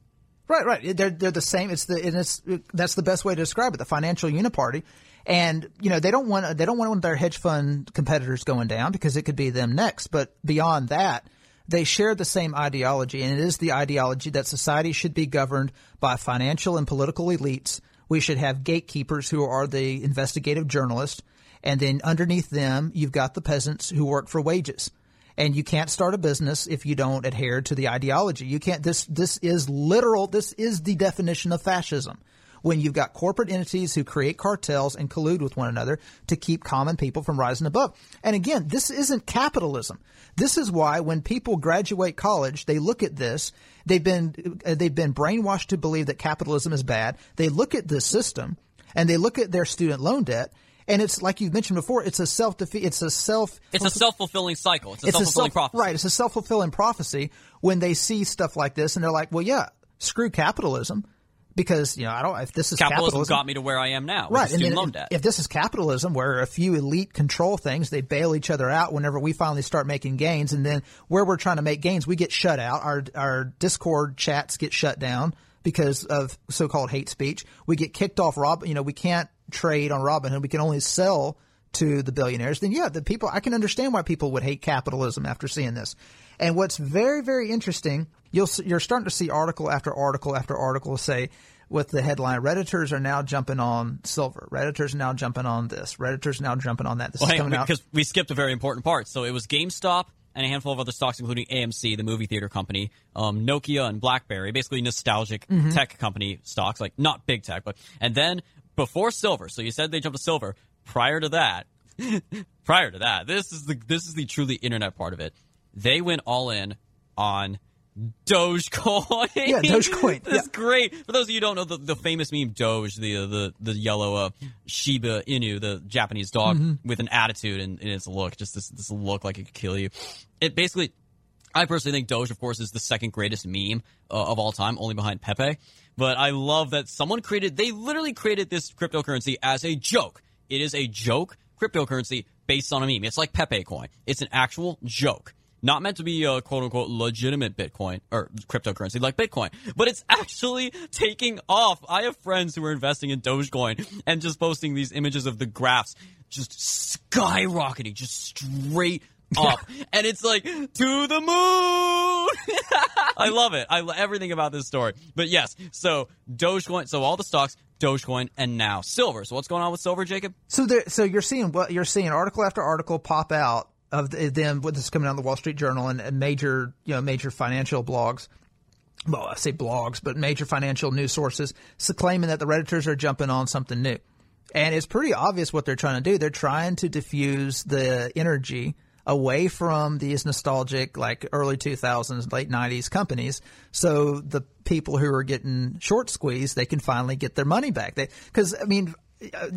Right, right. They're they're the same. It's the it's that's the best way to describe it. The financial uniparty, and you know they don't want they don't want their hedge fund competitors going down because it could be them next. But beyond that, they share the same ideology, and it is the ideology that society should be governed by financial and political elites. We should have gatekeepers who are the investigative journalists, and then underneath them, you've got the peasants who work for wages. And you can't start a business if you don't adhere to the ideology. You can't. This this is literal. This is the definition of fascism when you've got corporate entities who create cartels and collude with one another to keep common people from rising above. And again, this isn't capitalism. This is why when people graduate college, they look at this. They've been uh, they've been brainwashed to believe that capitalism is bad. They look at this system and they look at their student loan debt and it's like you've mentioned before. It's a self defeat. It's a self. It's a self fulfilling cycle. It's a self fulfilling prophecy. Right. It's a self fulfilling prophecy when they see stuff like this and they're like, well, yeah, screw capitalism because you know I don't. If this is capitalism, capitalism got me to where I am now, right? And loan if, debt. if this is capitalism, where a few elite control things, they bail each other out whenever we finally start making gains, and then where we're trying to make gains, we get shut out. Our our Discord chats get shut down because of so-called hate speech. We get kicked off. Rob, you know, we can't trade on Robinhood. We can only sell to the billionaires. Then yeah, the people. I can understand why people would hate capitalism after seeing this. And what's very very interesting, you'll you're starting to see article after article after article say with the headline Redditors are now jumping on silver. Redditors are now jumping on this. Redditors are now jumping on that. This well, is coming on, out because we skipped a very important part. So it was GameStop and a handful of other stocks, including AMC, the movie theater company, um, Nokia and BlackBerry, basically nostalgic Mm-hmm. tech company stocks, like not big tech, but and then before silver. So you said they jumped to silver. Prior to that, prior to that, this is the this is the truly internet part of it. They went all in on Dogecoin. Yeah, Dogecoin. That's Yeah. great. For those of you who don't know, the, the famous meme Doge, the the the yellow uh, Shiba Inu, the Japanese dog Mm-hmm. with an attitude and in its look, just this this look like it could kill you. It basically, I personally think Doge, of course, is the second greatest meme uh, of all time, only behind Pepe. But I love that someone created. They literally created this cryptocurrency as a joke. It is a joke cryptocurrency based on a meme. It's like Pepe coin. It's an actual joke. Not meant to be a quote unquote legitimate Bitcoin or cryptocurrency like Bitcoin, but it's actually taking off. I have friends who are investing in Dogecoin and just posting these images of the graphs just skyrocketing, just straight up. and it's like, to the moon! I love it. I love everything about this story. But yes, so Dogecoin, so all the stocks, Dogecoin, and now silver. So what's going on with silver, Jacob? So there, so you're seeing what you're seeing article after article pop out of them. Is coming out of the Wall Street Journal and, major, you know, major financial blogs. Well, I say blogs, but major financial news sources so claiming that the redditors are jumping on something new. And it's pretty obvious what they're trying to do. They're trying to diffuse the energy away from these nostalgic, like early 2000s, late 90s companies. So the people who are getting short squeezed, they can finally get their money back. Because, I mean,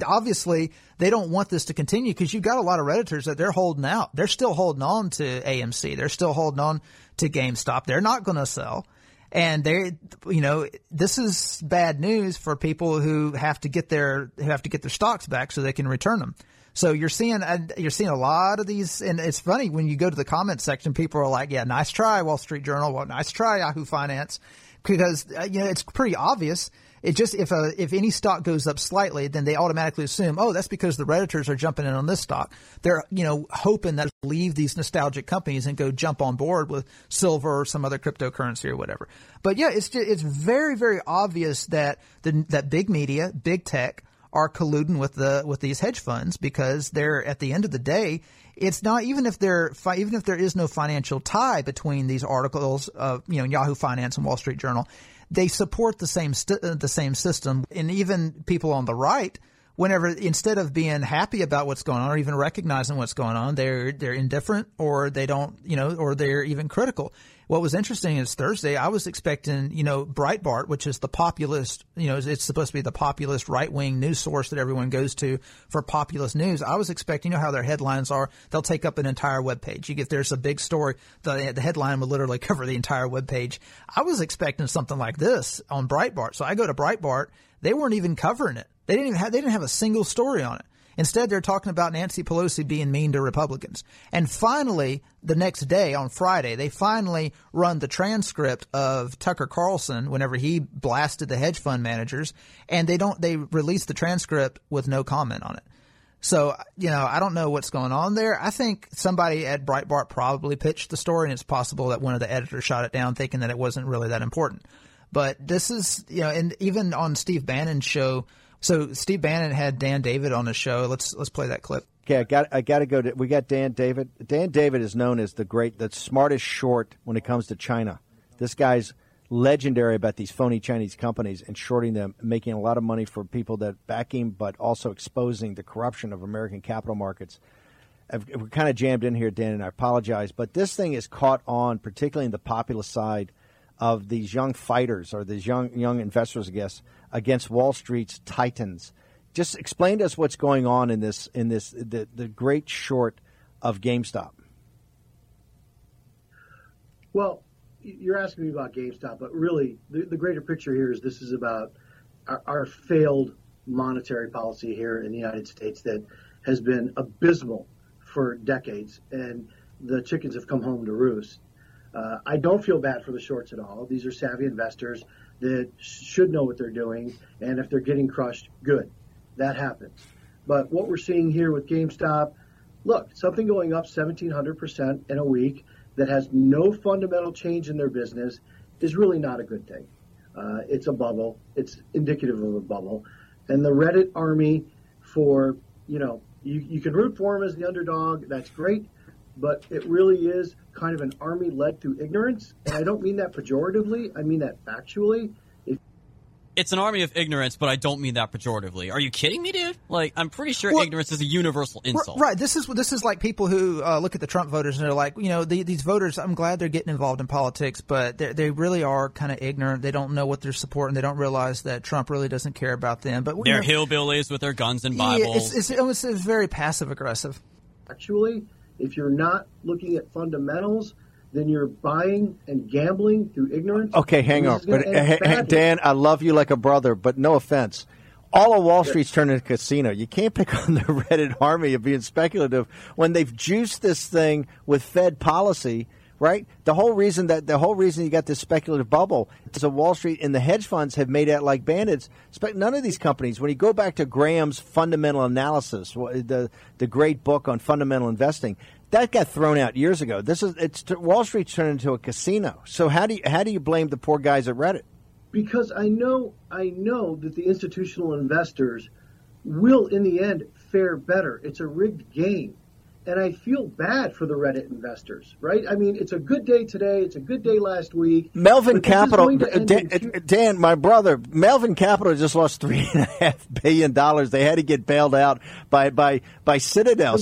obviously they don't want this to continue because you've got a lot of redditors that they're holding out. They're still holding on to AMC. They're still holding on to GameStop. They're not going to sell. And they, you know, this is bad news for people who have to get their who have to get their stocks back so they can return them. So you're seeing you're seeing a lot of these, and it's funny when you go to the comment section, people are like, "Yeah, nice try, Wall Street Journal. Well, nice try, Yahoo Finance," because uh, you know it's pretty obvious it just if a if any stock goes up slightly, then they automatically assume, oh, that's because the redditors are jumping in on this stock. They're you know hoping that leave these nostalgic companies and go jump on board with silver or some other cryptocurrency or whatever. But yeah, it's just, it's very very obvious that the that big media, big tech are colluding with the with these hedge funds because they're at the end of the day it's not even if there even if there is no financial tie between these articles of you know Yahoo Finance and Wall Street Journal they support the same st- uh, the same system, and even people on the right, whenever instead of being happy about what's going on or even recognizing what's going on, they're they're indifferent or they don't, you know, or they're even critical. What was interesting is Thursday, I was expecting, you know, Breitbart, which is the populist, you know, it's supposed to be the populist right wing news source that everyone goes to for populist news. I was expecting, you know, how their headlines are. They'll take up an entire web page. You get there's a big story, the, the headline will literally cover the entire web page. I was expecting something like this on Breitbart. So I go to Breitbart. They weren't even covering it. They didn't even have, they didn't have a single story on it. Instead, they're talking about Nancy Pelosi being mean to Republicans. And finally, the next day on Friday, they finally run the transcript of Tucker Carlson whenever he blasted the hedge fund managers, and they don't they release the transcript with no comment on it. So, you know, I don't know what's going on there. I think somebody at Breitbart probably pitched the story, and it's possible that one of the editors shot it down thinking that it wasn't really that important. But this is, you know, and even on Steve Bannon's show, so Steve Bannon had Dan David on the show. Let's let's play that clip. Okay, I got I got to go to. We got Dan David. Dan David is known as the great, the smartest short when it comes to China. This guy's legendary about these phony Chinese companies and shorting them, making a lot of money for people that back him, but also exposing the corruption of American capital markets. We're kind of jammed in here, Dan, and I apologize, but this thing is caught on, particularly in the populist side of these young fighters or these young young investors, I guess, against Wall Street's titans. Just explain to us what's going on in this in this the, the great short of GameStop. Well, you're asking me about GameStop, but really the, the greater picture here is this is about our, our failed monetary policy here in the United States that has been abysmal for decades, and the chickens have come home to roost. Uh, I don't feel bad for the shorts at all. These are savvy investors that should know what they're doing, and if they're getting crushed, good. That happens. But what we're seeing here with GameStop, look, something going up 1,700% in a week that has no fundamental change in their business is really not a good thing. Uh, it's a bubble. It's indicative of a bubble. And the Reddit army for, you know, you, you can root for them as the underdog. That's great but it really is kind of an army led through ignorance. And I don't mean that pejoratively, I mean that factually. it's an army of ignorance, but I don't mean that pejoratively. Are you kidding me, dude? Like, I'm pretty sure well, ignorance is a universal insult. Right. This is this is like people who uh, look at the Trump voters and they're like, you know, the, these voters. I'm glad they're getting involved in politics, but they really are kind of ignorant. They don't know what they're supporting. They don't realize that Trump really doesn't care about them. But they're know, hillbillies with their guns and Bibles. Yeah, it's, it's, it's, it's very passive aggressive. Actually, if you're not looking at fundamentals, then you're buying and gambling through ignorance. Okay, hang on. But eh, eh, Dan, I love you like a brother, but no offense. all of Wall Street's turned into a casino. You can't pick on the Reddit army of being speculative when they've juiced this thing with Fed policy. Right, the whole reason that the whole reason you got this speculative bubble is that Wall Street and the hedge funds have made out like bandits. None of these companies, when you go back to Graham's fundamental analysis, the the great book on fundamental investing, that got thrown out years ago. This is it's Wall Street turned into a casino. So how do you how do you blame the poor guys at Reddit? Because I know I know that the institutional investors will in the end fare better. It's a rigged game. And I feel bad for the Reddit investors, right? I mean, it's a good day today. It's a good day last week. Melvin Capital, Dan, Dan, my brother, Melvin Capital just lost three and a half billion dollars. They had to get bailed out by by by Citadel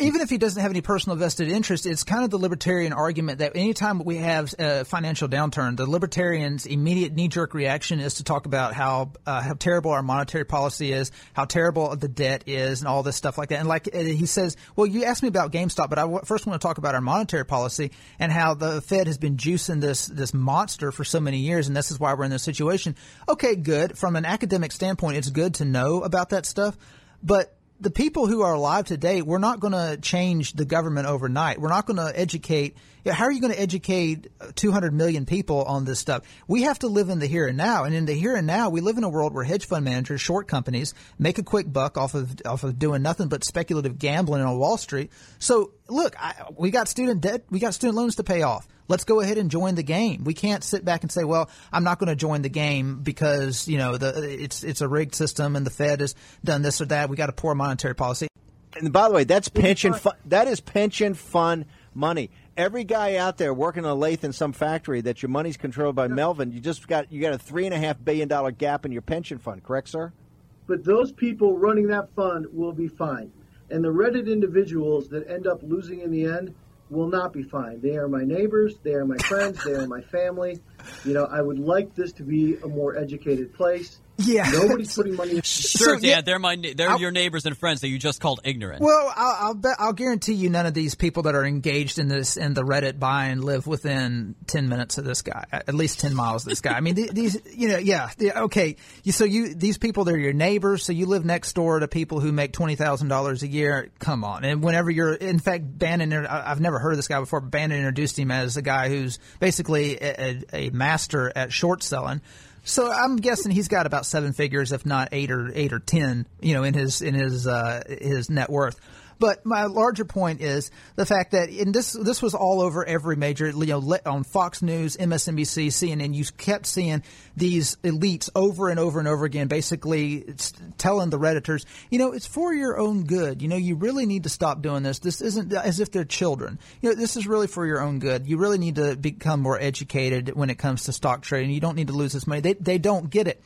even if he doesn't have any personal vested interest, it's kind of the libertarian argument that anytime we have a financial downturn, the libertarians' immediate knee-jerk reaction is to talk about how uh, how terrible our monetary policy is, how terrible the debt is, and all this stuff like that. And like uh, he says, well, you asked me about GameStop, but I first want to talk about our monetary policy and how the Fed has been juicing this this monster for so many years, and this is why we're in this situation. Okay, good. From an academic standpoint, it's good to know about that stuff, but the people who are alive today, we're not going to change the government overnight. We're not going to educate. How are you going to educate 200 million people on this stuff? We have to live in the here and now. And in the here and now, we live in a world where hedge fund managers, short companies, make a quick buck off of off of doing nothing but speculative gambling on Wall Street. So look, I, we got student debt, we got student loans to pay off let's go ahead and join the game. We can't sit back and say, well, I'm not going to join the game because, you know, the, it's, it's a rigged system and the Fed has done this or that. We got a poor monetary policy. And by the way, that's pension fund, that is pension fund money. Every guy out there working on a lathe in some factory that your money's controlled by Melvin, you just got you got a three and a half billion dollar gap in your pension fund, correct, sir? But those people running that fund will be fine. And the Reddit individuals that end up losing in the end, will not be fine. They are my neighbors, they are my friends, they are my family. You know, I would like this to be a more educated place. Yeah, nobody's putting money. In- sure, so, yeah, they're my they're I'll, your neighbors and friends that you just called ignorant. Well, I'll I'll, bet, I'll guarantee you none of these people that are engaged in this in the Reddit buying live within ten minutes of this guy, at least ten miles of this guy. I mean, these you know, yeah, okay. So you these people they're your neighbors, so you live next door to people who make twenty thousand dollars a year. Come on, and whenever you're, in fact, Bannon, I've never heard of this guy before. But Bannon introduced him as a guy who's basically a, a master at short selling. So I'm guessing he's got about seven figures, if not eight or eight or ten, you know, in his in his uh, his net worth. But my larger point is the fact that in this this was all over every major, you know, on Fox News, MSNBC, CNN. You kept seeing these elites over and over and over again, basically telling the redditors, you know, it's for your own good. You know, you really need to stop doing this. This isn't uh, as if they're children. You know, this is really for your own good. You really need to become more educated when it comes to stock trading. You don't need to lose this money. They they don't get it.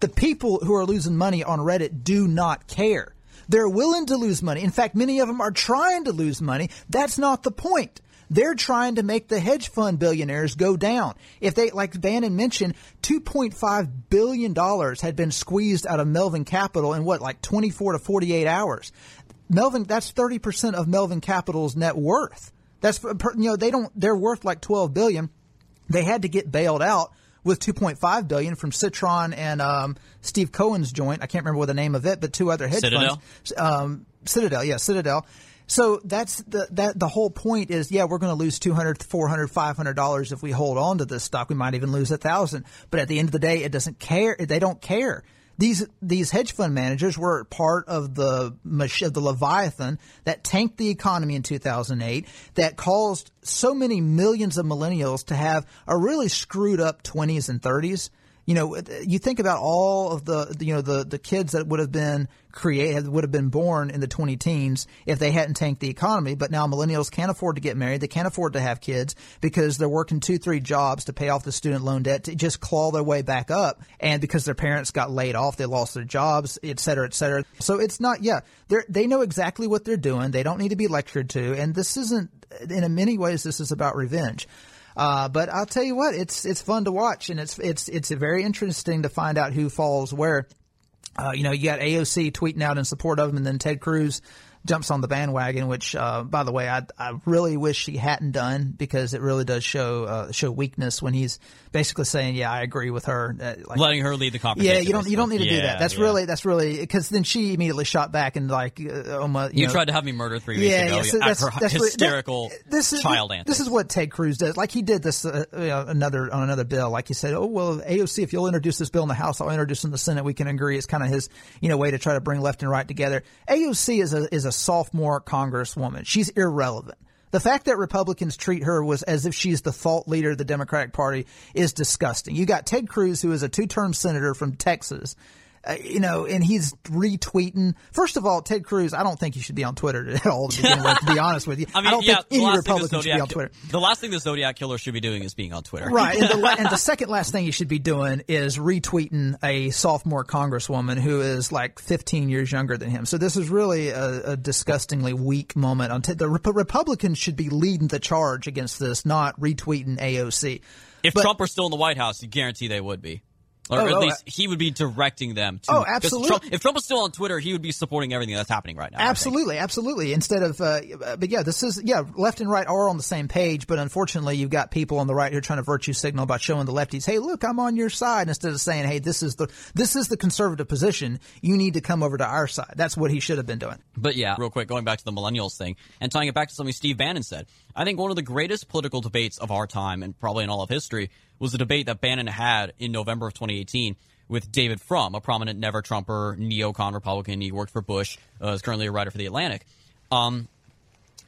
The people who are losing money on Reddit do not care. They're willing to lose money. In fact, many of them are trying to lose money. That's not the point. They're trying to make the hedge fund billionaires go down. If they, like Bannon mentioned, $2.5 billion had been squeezed out of Melvin Capital in what, like 24 to 48 hours. Melvin, that's 30% of Melvin Capital's net worth. That's, you know, they don't, they're worth like 12 billion. They had to get bailed out with 2.5 billion from Citron and um, Steve Cohen's joint. I can't remember what the name of it, but two other hedge Citadel? funds. Um, Citadel, yeah, Citadel. So that's the that the whole point is yeah we're going to lose 200 400 500 dollars if we hold on to this stock we might even lose a thousand but at the end of the day it doesn't care they don't care these these hedge fund managers were part of the of the Leviathan that tanked the economy in 2008, that caused so many millions of millennials to have a really screwed up 20s and 30s you know, uh, you think about all of the, you know, the, the kids that would have been created, would have been born in the 20 teens if they hadn't tanked the economy. But now millennials can't afford to get married. They can't afford to have kids because they're working two, three jobs to pay off the student loan debt to just claw their way back up. And because their parents got laid off, they lost their jobs, et cetera, et cetera. So it's not, yeah, they they know exactly what they're doing. They don't need to be lectured to. And this isn't, in many ways, this is about revenge. Uh, but I'll tell you what, it's it's fun to watch, and it's it's it's very interesting to find out who falls where. Uh, you know, you got AOC tweeting out in support of him, and then Ted Cruz jumps on the bandwagon, which, uh, by the way, I, I really wish he hadn't done because it really does show, uh, show weakness when he's basically saying, yeah, I agree with her. Uh, like, Letting her lead the conversation. Yeah, you don't, you don't need to yeah, do that. That's yeah. really, that's really, because then she immediately shot back and like, uh, oh my, you, you know, tried to have me murdered three weeks yeah, ago. Yeah, so that's, that's hysterical that, this is, child This is what Ted Cruz does. Like he did this, uh, you know, another, on another bill. Like he said, oh, well, AOC, if you'll introduce this bill in the House, I'll introduce it in the Senate. We can agree. It's kind of his, you know, way to try to bring left and right together. AOC is a, is a sophomore congresswoman. She's irrelevant. The fact that Republicans treat her was as if she's the thought leader of the Democratic Party is disgusting. You got Ted Cruz, who is a two-term senator from Texas, uh, you know, and he's retweeting. First of all, Ted Cruz, I don't think you should be on Twitter at all to begin with, to be honest with you. I, mean, I don't yeah, think any Republican should be on Twitter. The last thing the Zodiac killer should be doing is being on Twitter. Right. And the, and the second last thing you should be doing is retweeting a sophomore congresswoman who is like 15 years younger than him. So this is really a, a disgustingly weak moment. On t- the Republicans should be leading the charge against this, not retweeting AOC. If but, Trump were still in the White House, you guarantee they would be. Or oh, at oh, least he would be directing them to. Oh, absolutely. Trump, if Trump was still on Twitter, he would be supporting everything that's happening right now. Absolutely, absolutely. Instead of, uh, but yeah, this is, yeah, left and right are on the same page, but unfortunately you've got people on the right who are trying to virtue signal by showing the lefties, hey, look, I'm on your side, instead of saying, hey, this is the, this is the conservative position. You need to come over to our side. That's what he should have been doing. But yeah, real quick, going back to the millennials thing and tying it back to something Steve Bannon said. I think one of the greatest political debates of our time and probably in all of history was the debate that Bannon had in November of 2018 with David Frum, a prominent never Trumper, neocon Republican. He worked for Bush, uh, is currently a writer for The Atlantic. Um,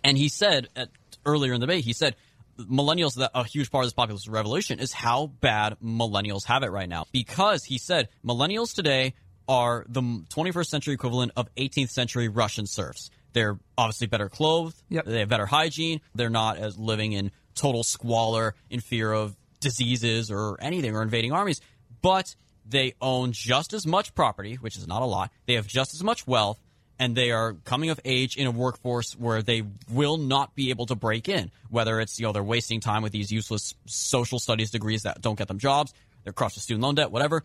and he said at, earlier in the debate, he said, millennials, a huge part of this populist revolution is how bad millennials have it right now. Because he said, millennials today are the 21st century equivalent of 18th century Russian serfs. They're obviously better clothed. Yep. They have better hygiene. They're not as living in total squalor in fear of diseases or anything or invading armies. But they own just as much property, which is not a lot. They have just as much wealth, and they are coming of age in a workforce where they will not be able to break in. Whether it's you know they're wasting time with these useless social studies degrees that don't get them jobs, they're crushed with student loan debt, whatever.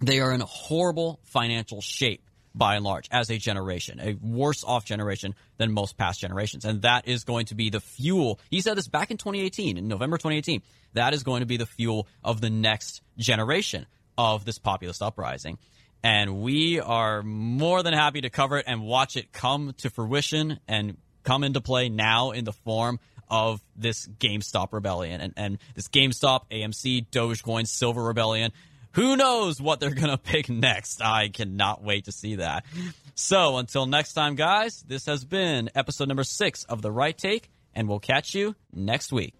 They are in a horrible financial shape by and large as a generation, a worse off generation than most past generations. And that is going to be the fuel. He said this back in 2018, in November 2018. That is going to be the fuel of the next generation of this populist uprising. And we are more than happy to cover it and watch it come to fruition and come into play now in the form of this GameStop rebellion and, and this GameStop, AMC, Dogecoin, Silver rebellion. Who knows what they're going to pick next? I cannot wait to see that. So until next time, guys, this has been episode number six of The Right Take, and we'll catch you next week.